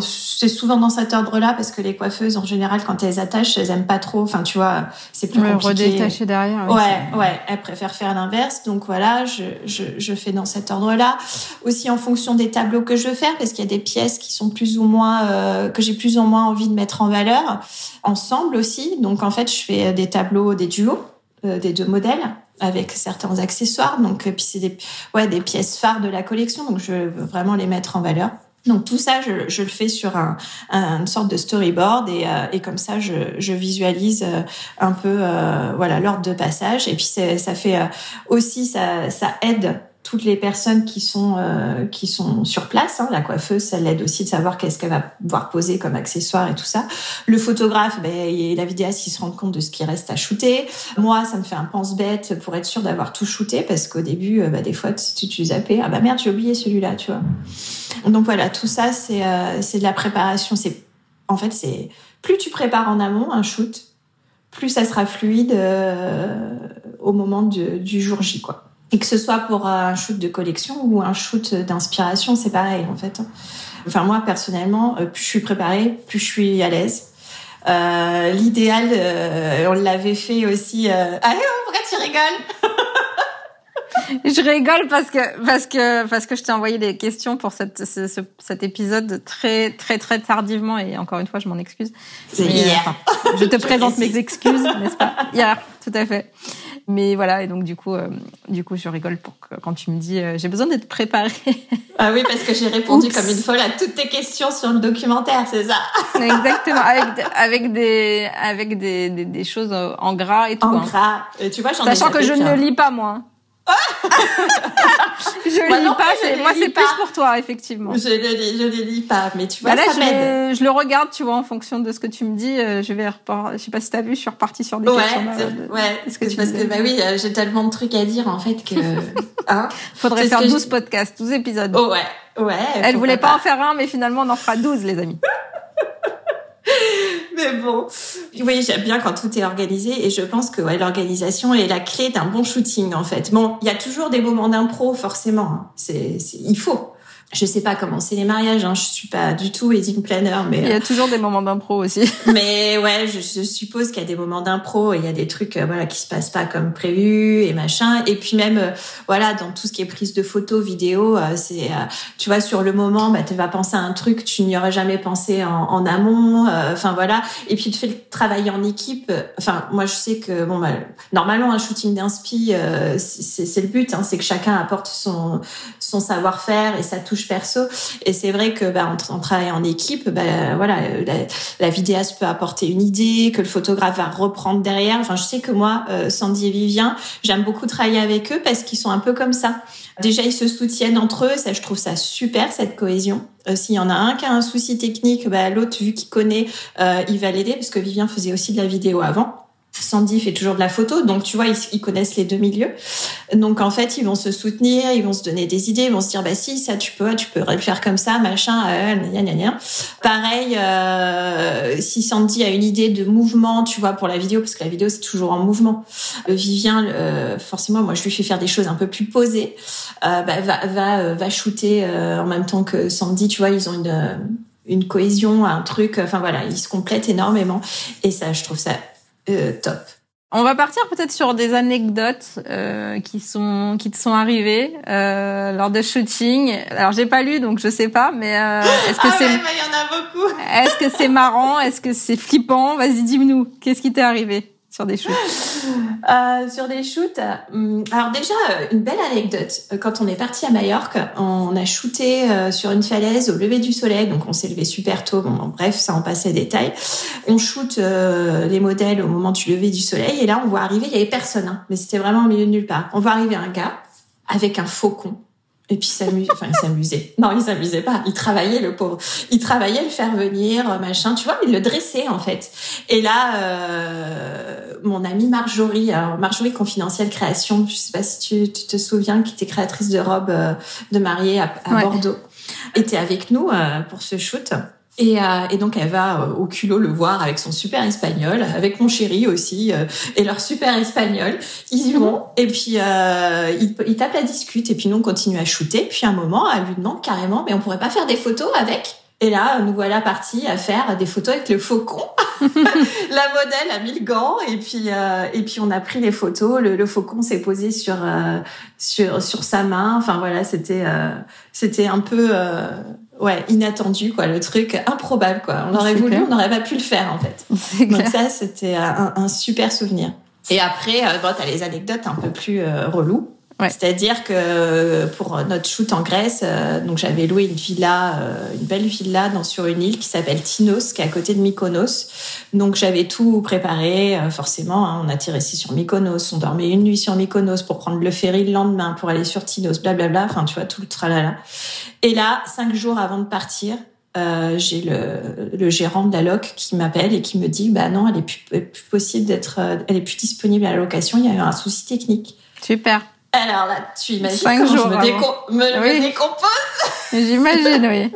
c'est souvent dans cet ordre-là parce que les coiffeuses en général quand elles attachent elles aiment pas trop. Enfin tu vois c'est plus ouais, compliqué. redétacher derrière ouais ouais elles préfèrent faire l'inverse. Donc voilà je, je, je fais dans cet ordre-là. Aussi en fonction des tableaux que je veux faire parce qu'il y a des pièces qui sont plus ou moins euh, que j'ai plus ou moins envie de mettre en valeur ensemble aussi. Donc en fait je fais des tableaux des duos euh, des deux modèles avec certains accessoires. Donc puis c'est des ouais des pièces phares de la collection. Donc je veux vraiment les mettre en valeur donc tout ça, je, le fais sur un, un, une sorte de storyboard et, euh, comme ça, je, je visualise euh, un peu euh, voilà l'ordre de passage. Et puis ça fait aussi ça, ça aide toutes les personnes qui sont euh, qui sont sur place. Hein, la coiffeuse, ça l'aide aussi de savoir qu'est-ce qu'elle va pouvoir poser comme accessoire et tout ça. Le photographe, ben, et la vidéaste, ils se rendent compte de ce qui reste à shooter. Moi, ça me fait un pense-bête pour être sûr d'avoir tout shooté parce qu'au début, bah, des fois, tu, tu zappais, ah bah merde, j'ai oublié celui-là, tu vois. Donc voilà, tout ça, c'est euh, c'est de la préparation. C'est en fait, c'est plus tu prépares en amont un shoot, plus ça sera fluide euh, au moment du jour J, quoi. Et que ce soit pour un shoot de collection ou un shoot d'inspiration, c'est pareil en fait. Enfin moi personnellement, euh, plus je suis préparée, plus je suis à l'aise. Euh, L'idéal, euh, on l'avait fait aussi. Euh... Allez, oh, pourquoi tu rigoles <laughs> je rigole parce que parce que parce que je t'ai envoyé des questions pour cette, ce, cet épisode très très très tardivement et encore une fois je m'en excuse. C'est hier. je te <laughs> présente mes excuses, n'est-ce pas? Hier, tout à fait. Mais voilà, et donc du coup, euh, du coup, je rigole pour que, quand tu me dis euh, j'ai besoin d'être préparée. <laughs> ah oui, parce que j'ai répondu comme une folle à toutes tes questions sur le documentaire, c'est ça <laughs> Exactement, avec, avec des avec des, des, des, choses en gras et tout. En hein. gras, et tu vois, j'en Sachant que je ne lis pas moi. <laughs> je lis pas, c'est, moi c'est plus pour toi, effectivement. Je ne lis, je les lis pas, mais tu vois, bah ça je, je, le regarde, tu vois, en fonction de ce que tu me dis. Euh, je vais repart... je sais pas si t'as vu, je suis repartie sur des ouais, questions. De, ouais, parce que, parce que bah oui, euh, j'ai tellement de trucs à dire en fait que. <laughs> hein Faudrait faire 12 podcasts, 12 épisodes. Oh ouais, ouais. Elle voulait pas, pas en faire un, mais finalement on en fera 12, les amis. <laughs> Mais bon, oui, j'aime bien quand tout est organisé et je pense que l'organisation est la clé d'un bon shooting en fait. Bon, il y a toujours des moments d'impro forcément. Hein. C'est, il faut je sais pas comment c'est les mariages, hein. je suis pas du tout wedding planner, mais il y a toujours des moments d'impro aussi. <laughs> mais ouais, je, je suppose qu'il y a des moments d'impro et il y a des trucs euh, voilà qui se passent pas comme prévu et machin. Et puis même euh, voilà dans tout ce qui est prise de photos, vidéo, euh, c'est tu vois sur le moment, bah tu vas penser à un truc tu n'y aurais jamais pensé en, en amont. Enfin voilà. Et puis tu fais le travail en équipe. Enfin moi je sais que bon bah, normalement un shooting d'inspi c'est le but, hein, c'est que chacun apporte son son savoir-faire et sa touche perso. Et c'est vrai que bah, on, travaille en équipe, bah, voilà, la, la, vidéaste peut apporter une idée que le photographe va reprendre derrière. Enfin, je sais que moi, euh, Sandy et Vivien, j'aime beaucoup travailler avec eux parce qu'ils sont un peu comme ça. Déjà, ils se soutiennent entre eux. Ça, je trouve ça super cette cohésion. Euh, S'il y en a un qui a un souci technique, bah, l'autre, vu qu'il connaît, euh, il va l'aider parce que Vivien faisait aussi de la vidéo avant. Sandy fait toujours de la photo, donc tu vois, ils, connaissent les deux milieux. Donc en fait, ils vont se soutenir, ils vont se donner des idées, ils vont se dire bah si ça tu peux, tu peux le faire comme ça, machin, euh, gna, gna. Pareil, euh, si Sandy a une idée de mouvement, tu vois, pour la vidéo, parce que la vidéo c'est toujours en mouvement. Euh, Vivien, euh, forcément, moi je lui fais faire des choses un peu plus posées. Euh, bah, va va va shooter en même temps que Sandy, tu vois, ils ont une une cohésion, un truc. Enfin voilà, ils se complètent énormément et ça, je trouve ça euh, top. On va partir peut-être sur des anecdotes euh, qui sont qui te sont arrivées euh, lors de shooting. Alors j'ai pas lu donc je sais pas, mais euh, est-ce que ah c'est ouais, il y en a beaucoup. est-ce que c'est marrant? Est-ce que c'est flippant? Vas-y dis-nous, qu'est-ce qui t'est arrivé? Sur des shoots <laughs> euh, Sur des shoots, euh, alors déjà une belle anecdote. Quand on est parti à Majorque, on a shooté euh, sur une falaise au lever du soleil, donc on s'est levé super tôt. Bon, bref, ça en passe les détails. On shoot euh, les modèles au moment du lever du soleil, et là on voit arriver, il y avait personne, hein, mais c'était vraiment au milieu de nulle part. On voit arriver un gars avec un faucon et puis enfin il s'amusait. Non, il s'amusait pas. Il travaillait le pauvre. Il travaillait le faire venir, machin. Tu vois, il le dressait en fait. Et là, euh, mon amie Marjorie, alors Marjorie confidentielle création, je sais pas si tu, tu te souviens, qui était créatrice de robes euh, de mariée à, à Bordeaux, était avec nous euh, pour ce shoot. Et, euh, et, donc elle va euh, au culot le voir avec son super espagnol, avec mon chéri aussi euh, et leur super espagnol. Ils y vont et puis euh, ils, ils, tapent la discute et puis nous on continue à shooter. Puis à un moment elle lui demande carrément mais on pourrait pas faire des photos avec? Et là, nous voilà partis à faire des photos avec le faucon. <laughs> la modèle a mis le gant et puis euh, et puis on a pris les photos. Le, le faucon s'est posé sur euh, sur sur sa main. Enfin voilà, c'était euh, c'était un peu ouais inattendu quoi, le truc improbable quoi. On aurait voulu, on n'aurait pas pu le faire en fait. <laughs> Donc ça, c'était un, un, super souvenir. Et après, bon, t'as les anecdotes un peu plus relou. Ouais. C'est-à-dire que pour notre shoot en Grèce, euh, donc j'avais loué une villa, euh, une belle villa dans, sur une île qui s'appelle Tinos, qui est à côté de Mykonos. Donc j'avais tout préparé, euh, forcément. Hein, on a tiré ici sur Mykonos, on dormait une nuit sur Mykonos pour prendre le ferry le lendemain pour aller sur Tinos, blablabla. Enfin, tu vois tout le tralala. Et là, cinq jours avant de partir, euh, j'ai le, le, gérant de la loc qui m'appelle et qui me dit bah non elle est plus, plus possible d'être elle est plus disponible à la location il y a eu un souci technique super alors là, tu imagines Cinq jours, je me, déco me, oui. me décompose J'imagine, oui.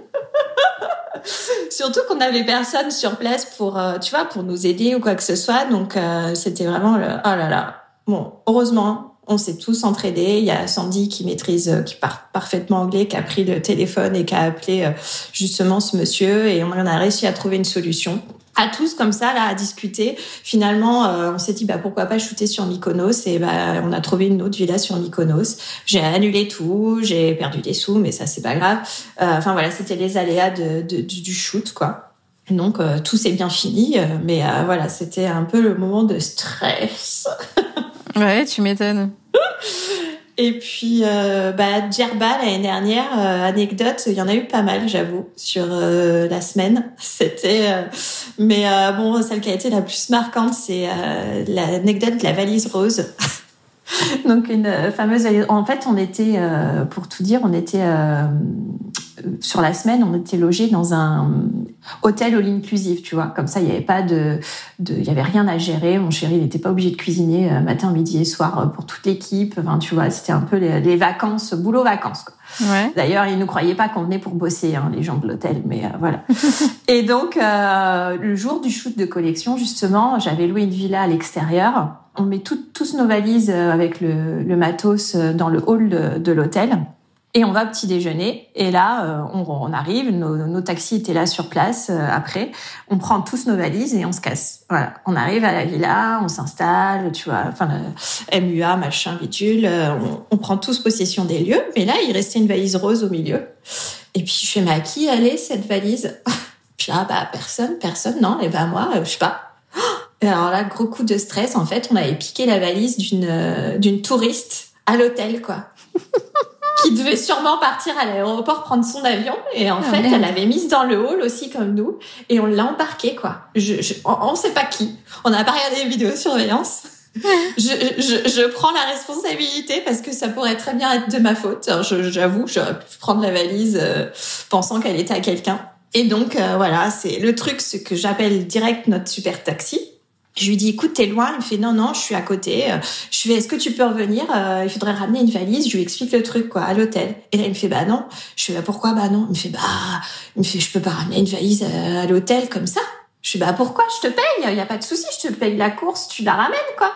<laughs> Surtout qu'on avait personne sur place pour, euh, tu vois, pour nous aider ou quoi que ce soit. Donc, euh, c'était vraiment le... Oh là là. Bon, heureusement, On s'est tous entraînés. Il y a Sandy qui maîtrise, qui parle parfaitement anglais, qui a pris le téléphone et qui a appelé justement ce monsieur et on a réussi à trouver une solution à tous comme ça là à discuter. Finalement, euh, on s'est dit bah pourquoi pas shooter sur Mykonos et bah on a trouvé une autre villa sur Mykonos. J'ai annulé tout, j'ai perdu des sous, mais ça c'est pas grave. Euh, enfin voilà, c'était les aléas de, du shoot quoi. Donc euh, tout s'est bien fini, mais voilà, c'était un peu le moment de stress. <laughs> ouais, tu m'étonnes. Et puis, euh, bah, Djerba, l'année dernière, euh, anecdote, il y en a eu pas mal, j'avoue, sur euh, la semaine. <laughs> C'était... Euh, mais bon, celle qui a été la plus marquante, c'est l'anecdote de la valise rose. <laughs> Donc, une fameuse valise... En fait, on était, pour tout dire, on était... sur la semaine, on était logé dans un hôtel all inclusive, tu vois. Comme ça, il n'y avait pas de, de, il y avait rien à gérer. Mon chéri, il n'était pas obligé de cuisiner euh, matin, midi et soir euh, pour toute l'équipe. Enfin, tu vois, c'était un peu les, vacances, boulot vacances. Ouais. D'ailleurs, ils ne croyaient pas qu'on venait pour bosser, hein, les gens de l'hôtel, mais euh, voilà. <laughs> et donc, le jour du shoot de collection, justement, j'avais loué une villa à l'extérieur. On met tous nos valises avec le, le matos dans le hall de, de l'hôtel. Et on va petit déjeuner. Et là, euh, on, arrive, nos, taxis étaient là sur place euh, après. On prend tous nos valises et on se casse. Voilà, on arrive à la villa, on s'installe, tu vois, enfin MUA, machin, bitule. Euh, on, on, prend tous possession des lieux. Mais là, il restait une valise rose au milieu. Et puis je fais, mais à qui allait cette valise <laughs> Puis là, bah personne, personne, non. Et ben moi, je sais pas. <gasps> Et alors là, gros coup de stress. En fait, on avait piqué la valise d'une d'une touriste à l'hôtel, quoi. <laughs> qui devait sûrement partir à l'aéroport prendre son avion. Et en ah, fait, elle l'avait mise dans le hall aussi comme nous. Et on l'a embarqué, quoi. Je, je, on, ne sait pas qui. On n'a pas regardé les vidéos surveillance. <laughs> je, je, je, prends la responsabilité parce que ça pourrait très bien être de ma faute. J'avoue, j'aurais pu prendre la valise euh, pensant qu'elle était à quelqu'un. Et donc, euh, voilà, c'est le truc, ce que j'appelle direct notre super taxi. Je lui dis, écoute, t'es loin. Il me fait, non, non, je suis à côté. Je fais, est-ce que tu peux revenir? Euh, Il faudrait ramener une valise. Je lui explique le truc, quoi, à l'hôtel. Et là, il me fait, bah non. Je fais, bah pourquoi? Bah non. Il me fait, bah, il me fait, je peux pas ramener une valise euh, à l'hôtel comme ça. Je fais, bah pourquoi? Je te paye. Il y a pas de souci. Je te paye la course. Tu la ramènes, quoi.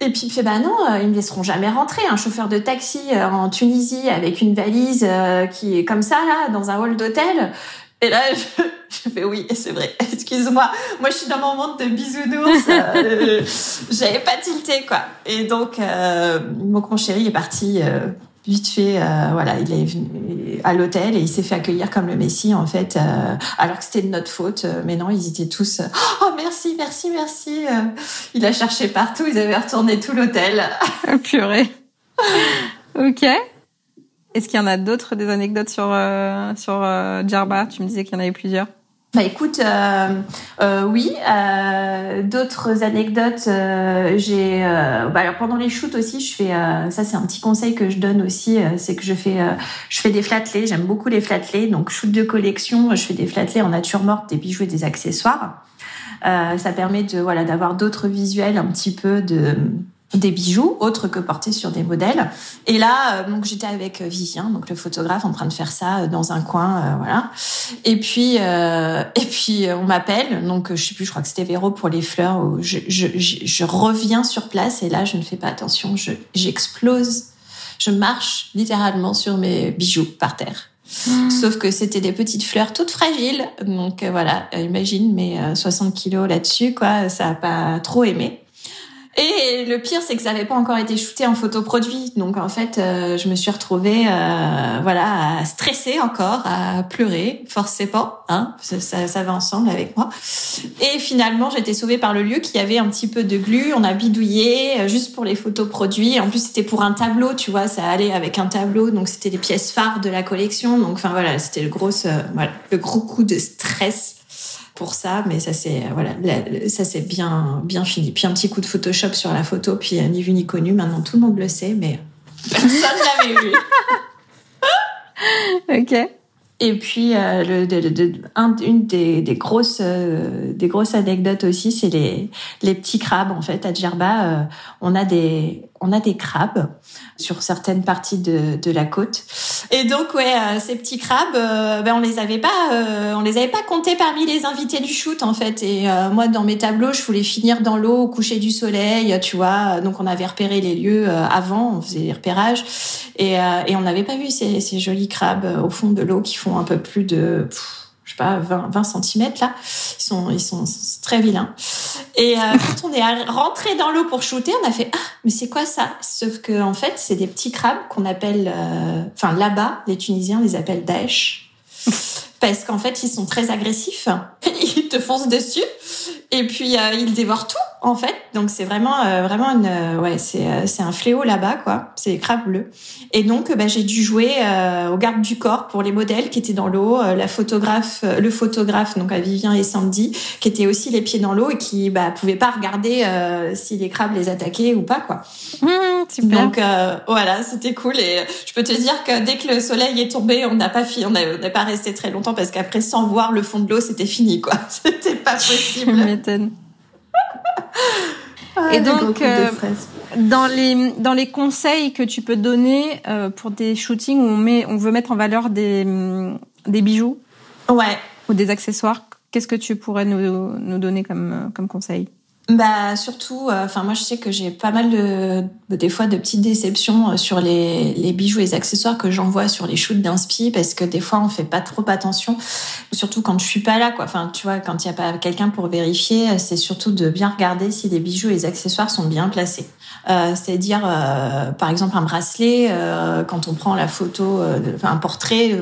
Et puis il me fait bah non, euh, ils me laisseront jamais rentrer. Un chauffeur de taxi en Tunisie avec une valise qui est comme ça là dans un hall d'hôtel. Et là, <laughs> je, <laughs> je fais oui, c'est vrai. <laughs> Excuse-moi. Moi, je suis dans mon monde de bisounours. Euh, <laughs> J'avais pas tilté, quoi. Et donc, euh, mon chéri est parti euh, vite fait. Euh, voilà, il est venu à l'hôtel et il s'est fait accueillir comme le Messie, en fait, euh, alors que c'était de notre faute. Mais non, ils étaient tous. Oh, merci, merci, merci. il a cherché partout. Ils avaient retourné tout l'hôtel. Purée. ok. Est-ce qu'il y en a d'autres, des anecdotes sur, euh, sur euh, Djerba? Tu me disais qu'il y en avait plusieurs. Bah écoute, euh, euh oui, euh, d'autres anecdotes. Euh, j'ai, bah alors pendant les shoots aussi, je fais. ça c'est un petit conseil que je donne aussi, c'est que je fais, je fais des flatlets. J'aime beaucoup les flatlets. Donc shoot de collection, je fais des flatlets en nature morte, des bijoux et des accessoires. ça permet de voilà d'avoir d'autres visuels un petit peu de des bijoux autres que portés sur des modèles. Et là, euh, donc j'étais avec euh, Vivien, donc le photographe, en train de faire ça euh, dans un coin, voilà. Et puis <laughs> et puis on m'appelle, donc je sais plus, je crois que c'était Véro pour les fleurs. Où je, je, je, reviens sur place et là je ne fais pas attention, je j'explose, je marche littéralement sur mes bijoux par terre. Mmh. Sauf que c'était des petites fleurs toutes fragiles, donc voilà, imagine mes 60 kilos là-dessus, quoi, ça a pas trop aimé. Et le pire, c'est que ça n'avait pas encore été shooté en photo produit. Donc en fait, euh, je me suis retrouvée, euh, voilà, à stresser encore, à pleurer, forcément. Hein, ça, ça, va ensemble avec moi. Et finalement, été sauvée par le lieu qui avait un petit peu de glu. On a bidouillé euh, juste pour les photos produits. En plus, c'était pour un tableau, tu vois, ça allait avec un tableau. Donc c'était les pièces phares de la collection. Donc enfin voilà, c'était le gros, voilà, le gros coup de stress pour ça, mais ça c'est voilà, ça c'est bien bien fini. Puis un petit coup de Photoshop sur la photo, puis ni vu ni connu. Maintenant tout le monde le sait, mais <laughs> personne l'avait vu. <laughs> ok. Et puis, euh, le, un, une des, des grosses, euh, des grosses anecdotes aussi, c'est les, les petits crabes. En fait, à Djerba, euh, on a des, on a des crabes sur certaines parties de, de la côte. Et donc, ouais, ces petits crabes, ben, on les avait pas, on les avait pas comptés parmi les invités du shoot, en fait. Et moi, dans mes tableaux, je voulais finir dans l'eau au coucher du soleil, tu vois. Donc, on avait repéré les lieux avant, on faisait les repérages. Et, et on n'avait pas vu ces, ces jolis crabes au fond de l'eau qui font un peu plus de, je sais pas, 20, 20 cm là. Ils sont, ils sont très vilains. Et euh, quand on est rentré dans l'eau pour shooter, on a fait ah mais c'est quoi ça? Sauf que en fait c'est des petits crabes qu'on appelle, euh, enfin là-bas les Tunisiens les appellent Daesh <laughs> parce qu'en fait ils sont très agressifs. <laughs> ils te foncent dessus et puis euh, ils dévorent tout en fait. Donc c'est vraiment euh, vraiment une euh, ouais c'est euh, c'est un fléau là-bas quoi. C'est des crabes bleus. Et donc bah, j'ai dû jouer au garde du corps pour les modèles qui étaient dans l'eau, la photographe le photographe donc à Vivien et Sandy qui étaient aussi les pieds dans l'eau et qui bah pouvaient pas regarder si les crabes les attaquaient ou pas quoi. Mmh, super. Donc voilà, c'était cool et je peux te dire que dès que le soleil est tombé, on n'a pas fini, on n'a pas resté très longtemps parce qu'après sans voir le fond de l'eau, c'était fini quoi. <laughs> C'était pas possible. <laughs> et donc, euh, dans les dans les conseils que tu peux donner euh, pour des shootings où on met, on veut mettre en valeur des des bijoux, ouais, ou des accessoires, qu'est-ce que tu pourrais nous nous donner comme comme conseil? Bah surtout, euh, enfin moi je sais que j'ai pas mal de, des fois de petites déceptions euh, sur les, les bijoux et les accessoires que j'envoie sur les shoots d'inspi parce que des fois on fait pas trop attention, surtout quand je suis pas là quoi. Enfin tu vois quand il y a pas quelqu'un pour vérifier, c'est surtout de bien regarder si les bijoux et les accessoires sont bien placés. Euh, c'est-à-dire euh, par exemple un bracelet euh, quand on prend la photo, enfin, un portrait,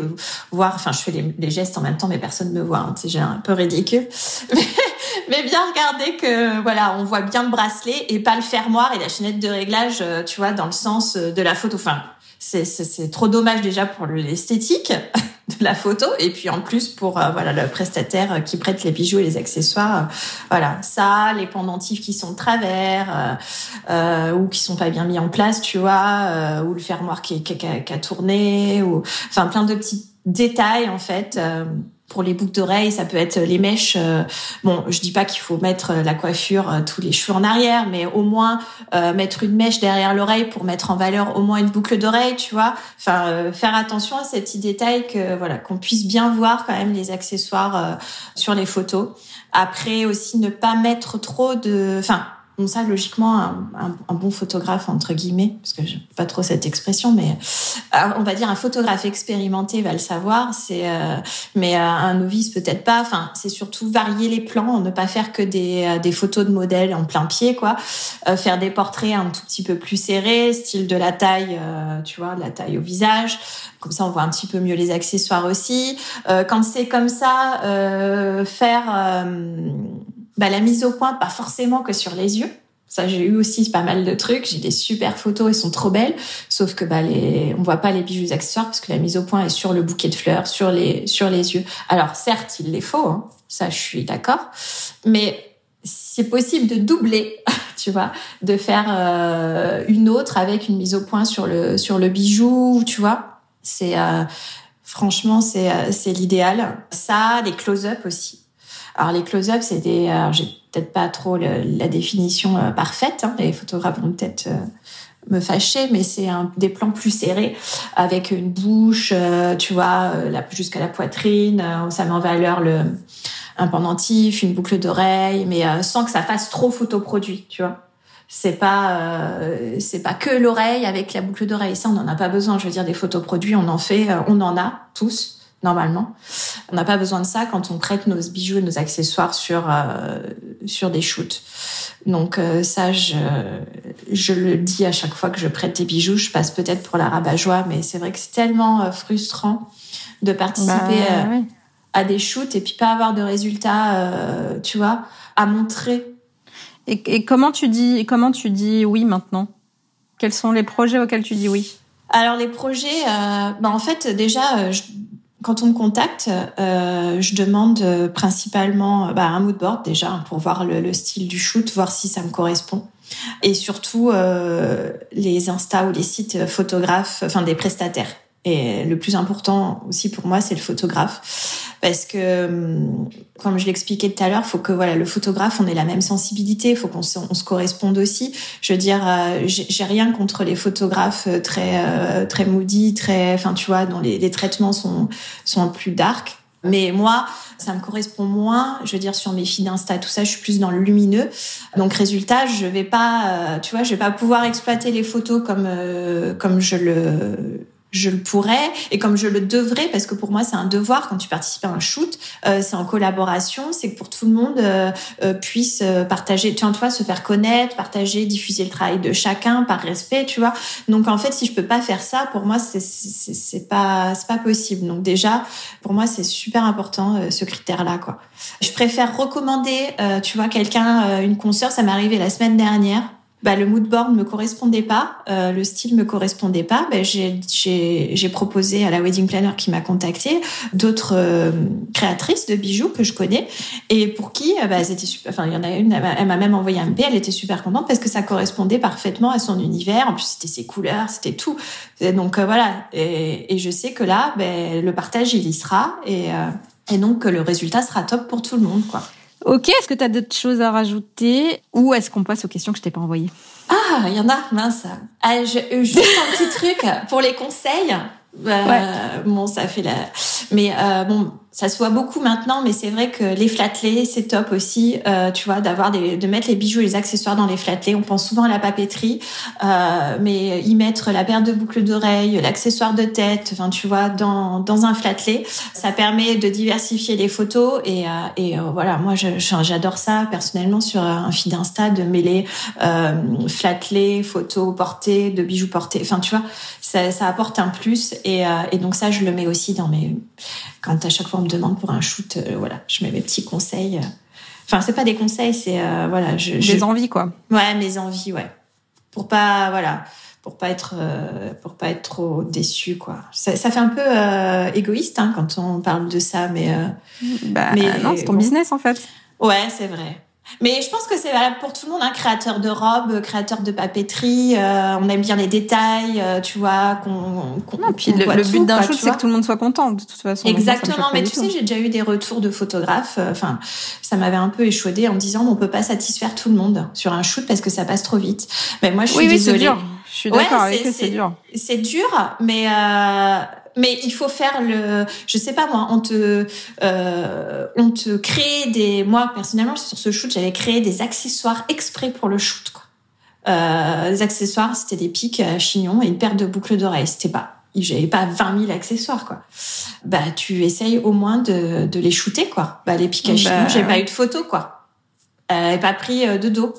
voir, enfin je fais les, gestes en même temps mais personne ne me voit, hein, c'est un peu ridicule. <laughs> mais bien regarder que voilà, on voit bien le bracelet et pas le fermoir et la chaînette de réglage, euh, tu vois, dans le sens euh, de la photo. Enfin, c'est trop dommage déjà pour l'esthétique de la photo et puis en plus pour euh, voilà le prestataire qui prête les bijoux et les accessoires voilà ça les pendentifs qui sont de travers euh, ou qui sont pas bien mis en place tu vois ou le fermoir qui, qui, qui, a, qui, a, tourné ou enfin plein de petits détails en fait pour les boucles d'oreilles, ça peut être les mèches. Euh, bon, je dis pas qu'il faut mettre la coiffure euh, tous les cheveux en arrière, mais au moins euh, mettre une mèche derrière l'oreille pour mettre en valeur au moins une boucle d'oreille, tu vois. Enfin, faire attention à ces petits détails que voilà qu'on puisse bien voir quand même les accessoires sur les photos. Après aussi ne pas mettre trop de, enfin Bon, ça, logiquement, un, bon photographe, entre guillemets, parce que je pas trop cette expression, mais euh, on va dire un photographe expérimenté va le savoir, c'est, euh, mais euh, un novice peut-être pas. Enfin, c'est surtout varier les plans, ne pas faire que des, des photos de modèles en plein pied, quoi. Faire des portraits un tout petit peu plus serrés, style de la taille, tu vois, de la taille au visage. Comme ça, on voit un petit peu mieux les accessoires aussi. quand c'est comme ça, faire bah, la mise au point, pas forcément que sur les yeux. Ça, j'ai eu aussi pas mal de trucs. J'ai des super photos, elles sont trop belles. Sauf que bah les, on voit pas les bijoux accessoires parce que la mise au point est sur le bouquet de fleurs, sur les sur les yeux. Alors certes, il les faut, hein. ça je suis d'accord. Mais c'est possible de doubler, <laughs> tu vois, de faire euh, une autre avec une mise au point sur le sur le bijou, tu vois. C'est euh, franchement c'est euh, c'est l'idéal. Ça, les close-up aussi. Alors les close-up, c'est des, alors j'ai peut-être pas trop la définition euh, parfaite. Hein, les photographes vont peut-être euh, me fâcher, mais c'est des plans plus serrés avec une bouche, euh, tu vois, jusqu'à la poitrine. ça met en valeur le un pendentif, une boucle d'oreille, mais sans que ça fasse trop photoproduit, tu vois. C'est pas c'est pas que l'oreille avec la boucle d'oreille. Ça, on n'en a pas besoin. Je veux dire, des photoproduits, on en fait, on en a tous normalement. On n'a pas besoin de ça quand on prête nos bijoux et nos accessoires sur euh, sur des shoots. Donc euh, ça, je, je le dis à chaque fois que je prête des bijoux. Je passe peut-être pour la rabat-joie, mais c'est vrai que c'est tellement euh, frustrant de participer bah, oui. à des shoots et puis pas avoir de résultats, tu vois, à montrer. Et, et comment tu dis comment tu dis oui maintenant? Quels sont les projets auxquels tu dis oui? Alors les projets, euh, bah en fait déjà, je, quand on me contacte, euh, je demande euh, principalement bah, un mood board déjà pour voir le, le, style du shoot, voir si ça me correspond. Et surtout euh, les Insta ou les sites photographes, enfin des prestataires. Et le plus important aussi pour moi, c'est le photographe. Parce que, hum, comme je l'expliquais tout à l'heure, faut que voilà, le photographe, on ait la même sensibilité, faut qu'on se, on se corresponde aussi. Je veux dire, euh, j'ai rien contre les photographes euh, très euh, très moody, très, enfin tu vois, dont les, traitements sont sont plus dark. Mais moi, ça me correspond moins. Je veux dire, sur mes filles d'Insta, tout ça, je suis plus dans le lumineux. Donc, résultat, je vais pas, tu vois, je vais pas pouvoir exploiter les photos comme comme je le je le pourrais et comme je le devrais parce que pour moi c'est un devoir quand tu participes à un shoot euh, c'est en collaboration c'est que pour tout le monde euh, euh, puisse partager tu vois se faire connaître partager diffuser le travail de chacun par respect tu vois. Donc en fait si je peux pas faire ça pour moi c'est c'est pas c'est pas possible. Donc déjà pour moi c'est super important ce critère là quoi. Je préfère recommander tu vois quelqu'un une consoeur. Ça m'est arrivé la semaine dernière bah, le mood board me correspondait pas, euh, le style me correspondait pas, bah, j'ai proposé à la wedding planner qui m'a contacté d'autres euh, créatrices de bijoux que je connais et pour qui euh, bah, elles étaient super. Enfin, il y en a une, elle m'a même envoyé un MP, elle était super contente parce que ça correspondait parfaitement à son univers. En plus, c'était ses couleurs, c'était tout. Et donc euh, voilà. Et, et, je sais que là, ben, le partage il y sera et et donc le résultat sera top pour tout le monde, quoi. Ok, est-ce que tu as d'autres choses à rajouter ou est-ce qu'on passe aux questions que je t'ai pas envoyées? Ah, il y en a, mince. Ah, je, euh, juste un <laughs> petit truc pour les conseils. Euh, Bon, ça fait la. Mais euh, bon, ça se voit beaucoup maintenant, mais c'est vrai que les flattelés, c'est top aussi, euh, tu vois, d'avoir des, de mettre les bijoux et les accessoires dans les flattelés. On pense souvent à la papeterie, euh, mais y mettre la paire de boucles d'oreilles, l'accessoire de tête, enfin, tu vois, dans, dans un flatelé, ça permet de diversifier les photos et, euh, et euh, voilà, moi, j'adore ça personnellement sur un feed Insta de mêler euh, photos portées, de bijoux portés, enfin, tu vois, ça, ça apporte un plus et, euh, et donc ça, je le mets aussi dans mes quand à chaque fois on me demande pour un shoot, euh, voilà, je mets mes petits conseils. Enfin, c'est pas des conseils, c'est euh, voilà, je, des envies quoi. Ouais, mes envies, ouais, pour pas voilà, pour pas être euh, pour pas être trop déçu quoi. Ça, ça fait un peu égoïste hein, quand on parle de ça, mais bah, mais non, c'est ton business en fait. Ouais, c'est vrai. Mais je pense que c'est valable pour tout le monde, un hein. créateur de robes, créateur de papeterie. Euh, on aime bien les détails, euh, tu vois. Qu'on, qu'on, puis le, le but d'un shoot, c'est que tout le monde soit content, de toute façon. Exactement. mais tu sais, j'ai déjà eu des retours de photographes. Euh, enfin, ça m'avait un peu échaudé en me disant, on peut pas satisfaire tout le monde sur un shoot parce que ça passe trop vite. Mais moi, je suis oui, désolée. Oui, c'est dur. Je suis d'accord avec c'est, c'est dur. C'est dur, mais euh, mais il faut faire le je sais pas moi on te euh, on te crée des moi personnellement sur ce shoot j'avais créé des accessoires exprès pour le shoot quoi. Euh, les accessoires c'était des pics à chignon et une paire de boucles d'oreilles. C'était pas j'avais pas 20 000 accessoires quoi. Bah tu essayes au moins de, de les shooter quoi. Bah les pics à chignon bah, j'ai pas eu de photo quoi. Euh, pas pris euh, de dos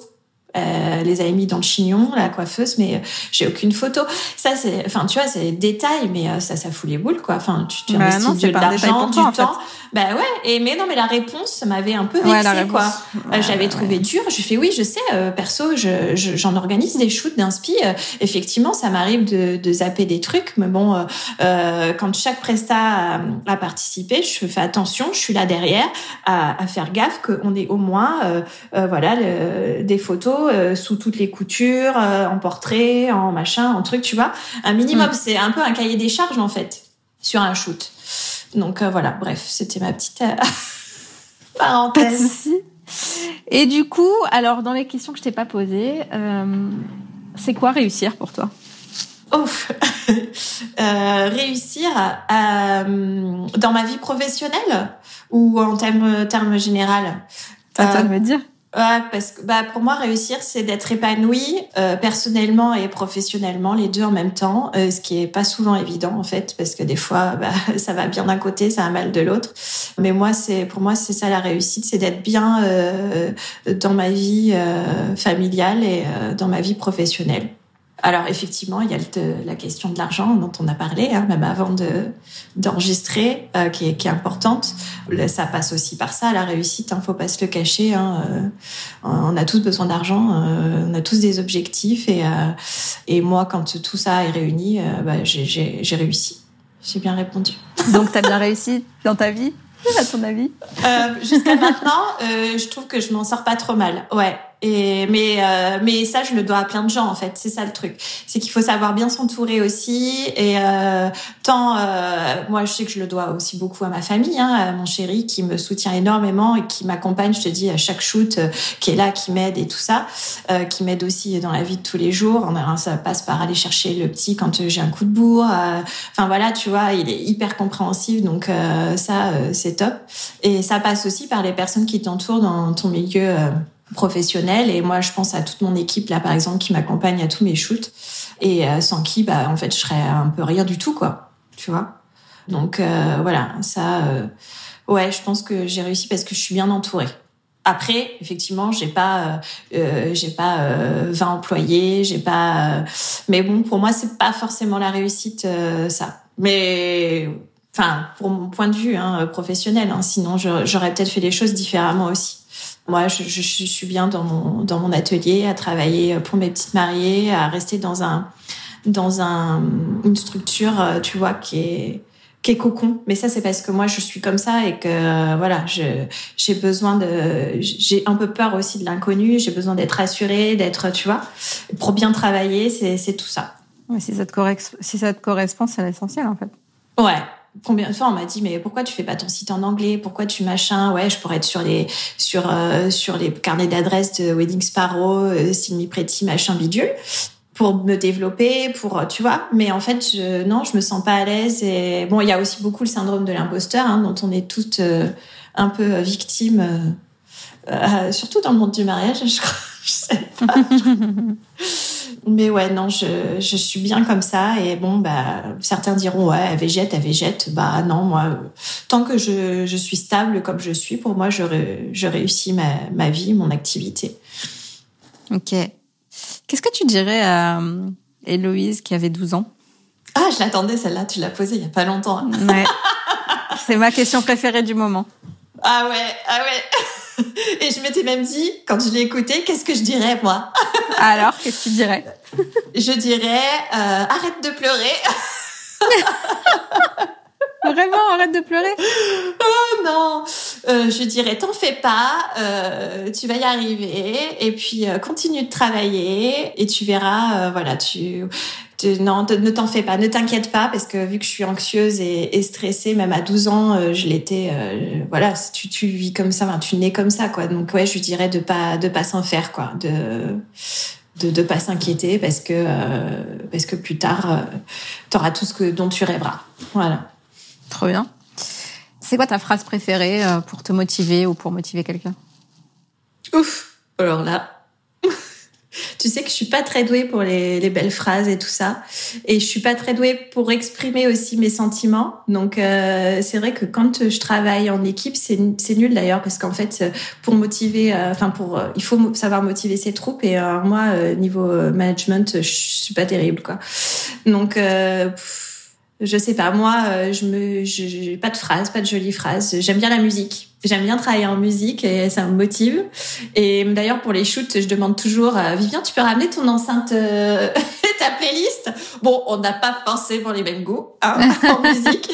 euh, les avait mis dans le chignon, la coiffeuse, mais euh, j'ai aucune photo. Ça, c'est, enfin, tu vois, c'est des détails, mais euh, ça, ça fout les boules, quoi. Enfin, tu, tu bah investis de l'argent, du temps. Bah ouais. Et mais non, mais la réponse m'avait un peu vexée, ouais, quoi. Ouais, J'avais trouvé dur. J'ai fait oui, je sais. perso, je, j'en organise des shoots d'inspi. effectivement, ça m'arrive de, de zapper des trucs, mais bon, quand chaque presta a, a, participé, je fais attention. Je suis là derrière à, à faire gaffe qu'on ait au moins, voilà, le, des photos euh, sous toutes les coutures, euh, en portrait, en machin, en truc, tu vois. Un minimum, mm. c'est un peu un cahier des charges en fait sur un shoot. Donc euh, voilà, bref, c'était ma petite <laughs> parenthèse. Et du coup, alors dans les questions que je t'ai pas posées, c'est quoi réussir pour toi? Ouf. <laughs> réussir dans ma vie professionnelle ou en termes terme général? À toi de me dire. Ouais, parce que bah pour moi réussir c'est d'être épanoui euh, personnellement et professionnellement les deux en même temps, euh, ce qui est pas souvent évident en fait parce que des fois bah, <laughs> ça va bien d'un côté, ça va mal de l'autre. Mais moi c'est pour moi c'est ça la réussite, c'est d'être bien euh, dans ma vie euh, familiale et dans ma vie professionnelle. Alors effectivement, il y a la question de l'argent dont on a parlé, hein, même avant de d'enregistrer, euh, qui, est, qui est importante. Ça passe aussi par ça, la réussite. Hein, faut pas se le cacher. Hein, euh, on a tous besoin d'argent, euh, on a tous des objectifs, et euh, et moi, quand tout ça est réuni, euh, bah, j'ai réussi. J'ai bien répondu. Donc, tu as bien réussi dans ta vie, à ton avis? Jusqu'à maintenant, je trouve que je m'en sors pas trop mal. Ouais. Et mais euh, mais ça je le dois à plein de gens en fait. C'est ça le truc. C'est qu'il faut savoir bien s'entourer aussi. Et euh, tant euh, moi je sais que je le dois aussi beaucoup à ma famille, hein, à mon chéri qui me soutient énormément et qui m'accompagne. Je te dis à chaque shoot, euh, qui est là, qui m'aide et tout ça, euh, qui m'aide aussi dans la vie de tous les jours. Ça passe par aller chercher le petit quand j'ai un coup de bourre. Enfin voilà, tu vois, il est hyper compréhensif. Donc ça c'est top. Et ça passe aussi par les personnes qui t'entourent dans ton milieu professionnel. Et moi je pense à toute mon équipe là par exemple qui m'accompagne à tous mes shoots. Et euh, sans qui bah en fait je serais un peu rien du tout quoi. Tu vois? Donc euh, voilà. Ça euh, ouais je pense que j'ai réussi parce que je suis bien entourée. Après effectivement j'ai pas j'ai pas 20 employés j'ai pas mais bon pour moi c'est pas forcément la réussite ça. Mais enfin pour mon point de vue hein, professionnel hein, sinon j'aurais peut-être fait les choses différemment aussi moi, je, je, suis bien dans mon, dans mon atelier, à travailler pour mes petites mariées, à rester dans un, dans un, une structure, euh, tu vois, qui est, qui est cocon. Mais ça, c'est parce que moi, je suis comme ça et que, euh, voilà, j'ai besoin de, j'ai un peu peur aussi de l'inconnu. J'ai besoin d'être assurée, d'être, tu vois, pour bien travailler, c'est tout ça. Mais si ça te, si ça te correspond, c'est l'essentiel, en fait. Ouais, combien de fois on m'a dit mais pourquoi tu fais pas ton site en anglais? Pourquoi tu machin? Ouais je pourrais être sur les sur euh, sur les carnets d'adresses de Wedding Sparrow euh, Pretty machin bidule pour me développer pour tu vois. Mais en fait je, non je me sens pas à l'aise et bon il y a aussi beaucoup le syndrome de l'imposteur hein, dont on est toutes euh, un peu victimes euh, surtout dans le monde du mariage <laughs> je crois. Je sais pas <laughs> mais ouais, non, je, je suis bien comme ça. Et bon, bah, certains diront, ouais, elle végète, elle végète. Bah non, moi, tant que je, je suis stable comme je suis, pour moi, je, je réussis ma, ma vie, mon activité. Ok. Qu'est-ce que tu dirais à euh, Héloïse qui avait 12 ans? Ah, je l'attendais, celle-là, tu l'as posée il y a pas longtemps. Ouais. C'est ma question préférée du moment. Ah ouais, ah ouais. Et je m'étais même dit, quand je l'ai écouté, qu'est-ce que je dirais, moi <laughs> Alors, qu'est-ce que tu dirais Je dirais, euh, arrête de pleurer. <laughs> Vraiment, arrête de pleurer. <laughs> Oh non. Euh, Je dirais, t'en fais pas, euh, tu vas y arriver, et puis euh, continue de travailler, et tu verras, voilà, tu non, ne t'en fais pas, ne t'inquiète pas, parce que vu que je suis anxieuse et, stressée, même à 12 ans, euh, je l'étais. Euh, voilà, tu, tu vis comme ça, tu nais comme ça, quoi. Donc ouais, je lui dirais de pas de pas s'en faire, quoi, de de de pas s'inquiéter, parce que euh, parce que plus tard, tu auras tout ce que dont tu rêveras. Voilà. Trop bien. C'est quoi ta phrase préférée pour te motiver ou pour motiver quelqu'un? Ouf. Alors là, tu sais que je suis pas très douée pour les, les, belles phrases et tout ça, et je suis pas très douée pour exprimer aussi mes sentiments. Donc euh, c'est vrai que quand je travaille en équipe, c'est nul d'ailleurs parce qu'en fait pour motiver, euh, enfin pour euh, il faut savoir motiver ses troupes et moi niveau management, je suis pas terrible quoi. Donc je sais pas moi, je me j'ai pas de phrases, pas de jolies phrases. J'aime bien la musique J'aime bien travailler en musique et ça me motive. Et d'ailleurs, pour les shoots, je demande toujours, euh, Vivien, tu peux ramener ton enceinte euh, <laughs> ta playlist? Bon, on n'a pas forcément les mêmes goûts hein, <laughs> en musique,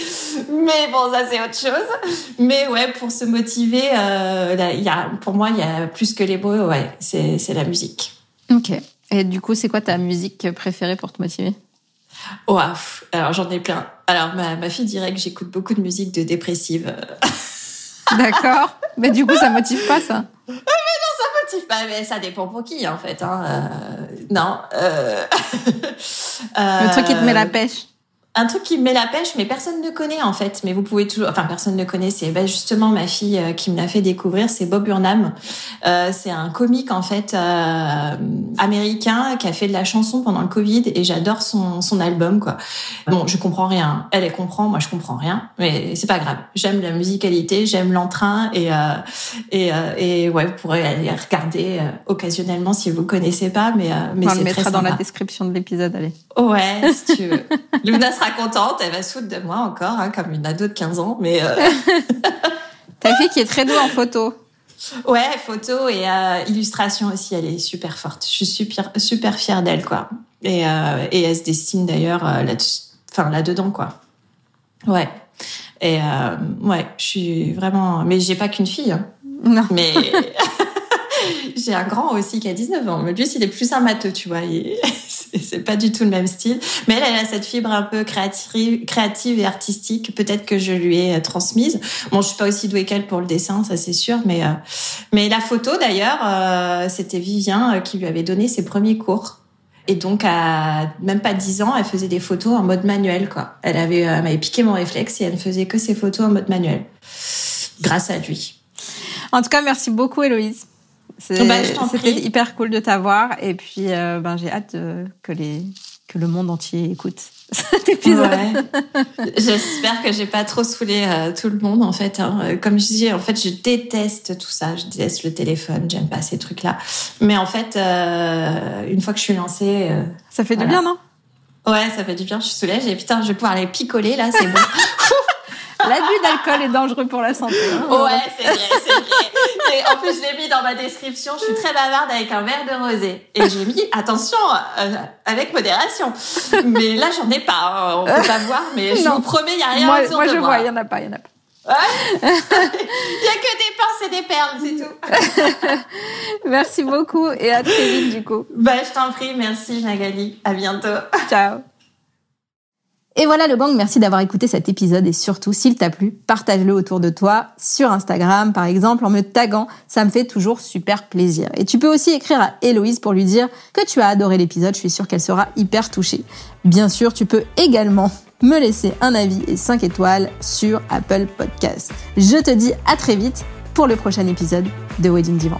mais bon, ça c'est autre chose. Mais ouais, pour se motiver, euh, il y a, pour moi, il y a plus que les mots, ouais, c'est, c'est la musique. Ok. Et du coup, c'est quoi ta musique préférée pour te motiver? Wow, alors j'en ai plein. Alors ma, ma fille dirait que j'écoute beaucoup de musique de dépressive. <laughs> D'accord. Mais du coup, ça motive pas ça? mais non, ça motive pas. Mais ça dépend pour qui en fait. Hein. Euh, non. Euh... <laughs> Le truc qui te met la pêche un truc qui me met la pêche, mais personne ne connaît en fait. Mais vous pouvez toujours, enfin personne ne connaît. C'est bah, justement ma fille euh, qui me l'a fait découvrir. C'est Bob Burnham. Euh, c'est un comique en fait euh, américain qui a fait de la chanson pendant le Covid et j'adore son son album quoi. Bon, je comprends rien. Elle elle comprend, moi je comprends rien, mais c'est pas grave. J'aime la musicalité, j'aime l'entrain et euh, et euh, et ouais, vous pourrez aller regarder occasionnellement si vous connaissez pas, mais mais On le mettra dans la description de l'épisode. Allez. Ouais, si tu veux. <laughs> Luna sera contente, elle va se foutre de moi encore, hein, comme une ado de 15 ans, mais... Euh... <laughs> Ta fille qui est très douée en photo. Ouais, photo et euh, illustration aussi, elle est super forte. Je suis super, super fière d'elle, quoi. Et, euh, et elle se destine d'ailleurs euh, là, enfin, là-dedans, quoi. Ouais. Et ouais, je suis vraiment... Mais j'ai pas qu'une fille. Hein. Non. Mais... <laughs> <laughs> J'ai un grand aussi qui a 19 ans. Mais lui, il est plus un matheux, tu vois. C'est pas du tout le même style. Mais elle, elle a cette fibre un peu créative, créative et artistique. Peut-être que je lui ai euh, transmise. Bon, je suis pas aussi douée qu'elle pour le dessin, ça c'est sûr. Mais, euh, mais la photo, d'ailleurs, euh, c'était Vivien qui lui avait donné ses premiers cours. Et donc, à même pas 10 ans, elle faisait des photos en mode manuel, quoi. Elle avait, elle m'avait piqué mon réflexe et elle ne faisait que ses photos en mode manuel. Grâce à lui. En tout cas, merci beaucoup, Héloïse. Bah, c'était hyper cool de t'avoir. Et puis, euh, ben, j'ai hâte que, les, que le monde entier écoute <laughs> cet épisode. J'espère que j'ai pas trop saoulé euh, tout le monde, en fait. Hein. Comme je dis, en fait, je déteste tout ça. Je déteste le téléphone. J'aime pas ces trucs-là. Mais en fait, euh, une fois que je suis lancée... ça fait du bien, non? Ouais, ça fait du bien. Je suis soulagée. Et putain, je vais pouvoir les picoler, là. C'est bon. <laughs> L'abus d'alcool est dangereux pour la santé. Hein. Ouais, c'est vrai, c'est vrai. Et en plus, je l'ai mis dans ma description. Je suis très bavarde avec un verre de rosé. Et j'ai mis, attention, euh, avec modération. Mais là, j'en ai pas. Hein. On peut pas voir, mais je vous promets, il n'y a rien moi, autour moi, de je vois, il y en a pas, il y en a pas. Il <laughs> n'y a que des pinces et des perles, c'est tout. <laughs> merci beaucoup et à très vite du coup. Bah, je t'en prie, merci Magali. À bientôt. Ciao. Et voilà le gang, merci d'avoir écouté cet épisode et surtout, s'il t'a plu, partage-le autour de toi, sur Instagram par exemple, en me taguant, ça me fait toujours super plaisir. Et tu peux aussi écrire à Héloïse pour lui dire que tu as adoré l'épisode, je suis sûre qu'elle sera hyper touchée. Bien sûr, tu peux également me laisser un avis et 5 étoiles sur Apple Podcast. Je te dis à très vite pour le prochain épisode de Wedding Divan.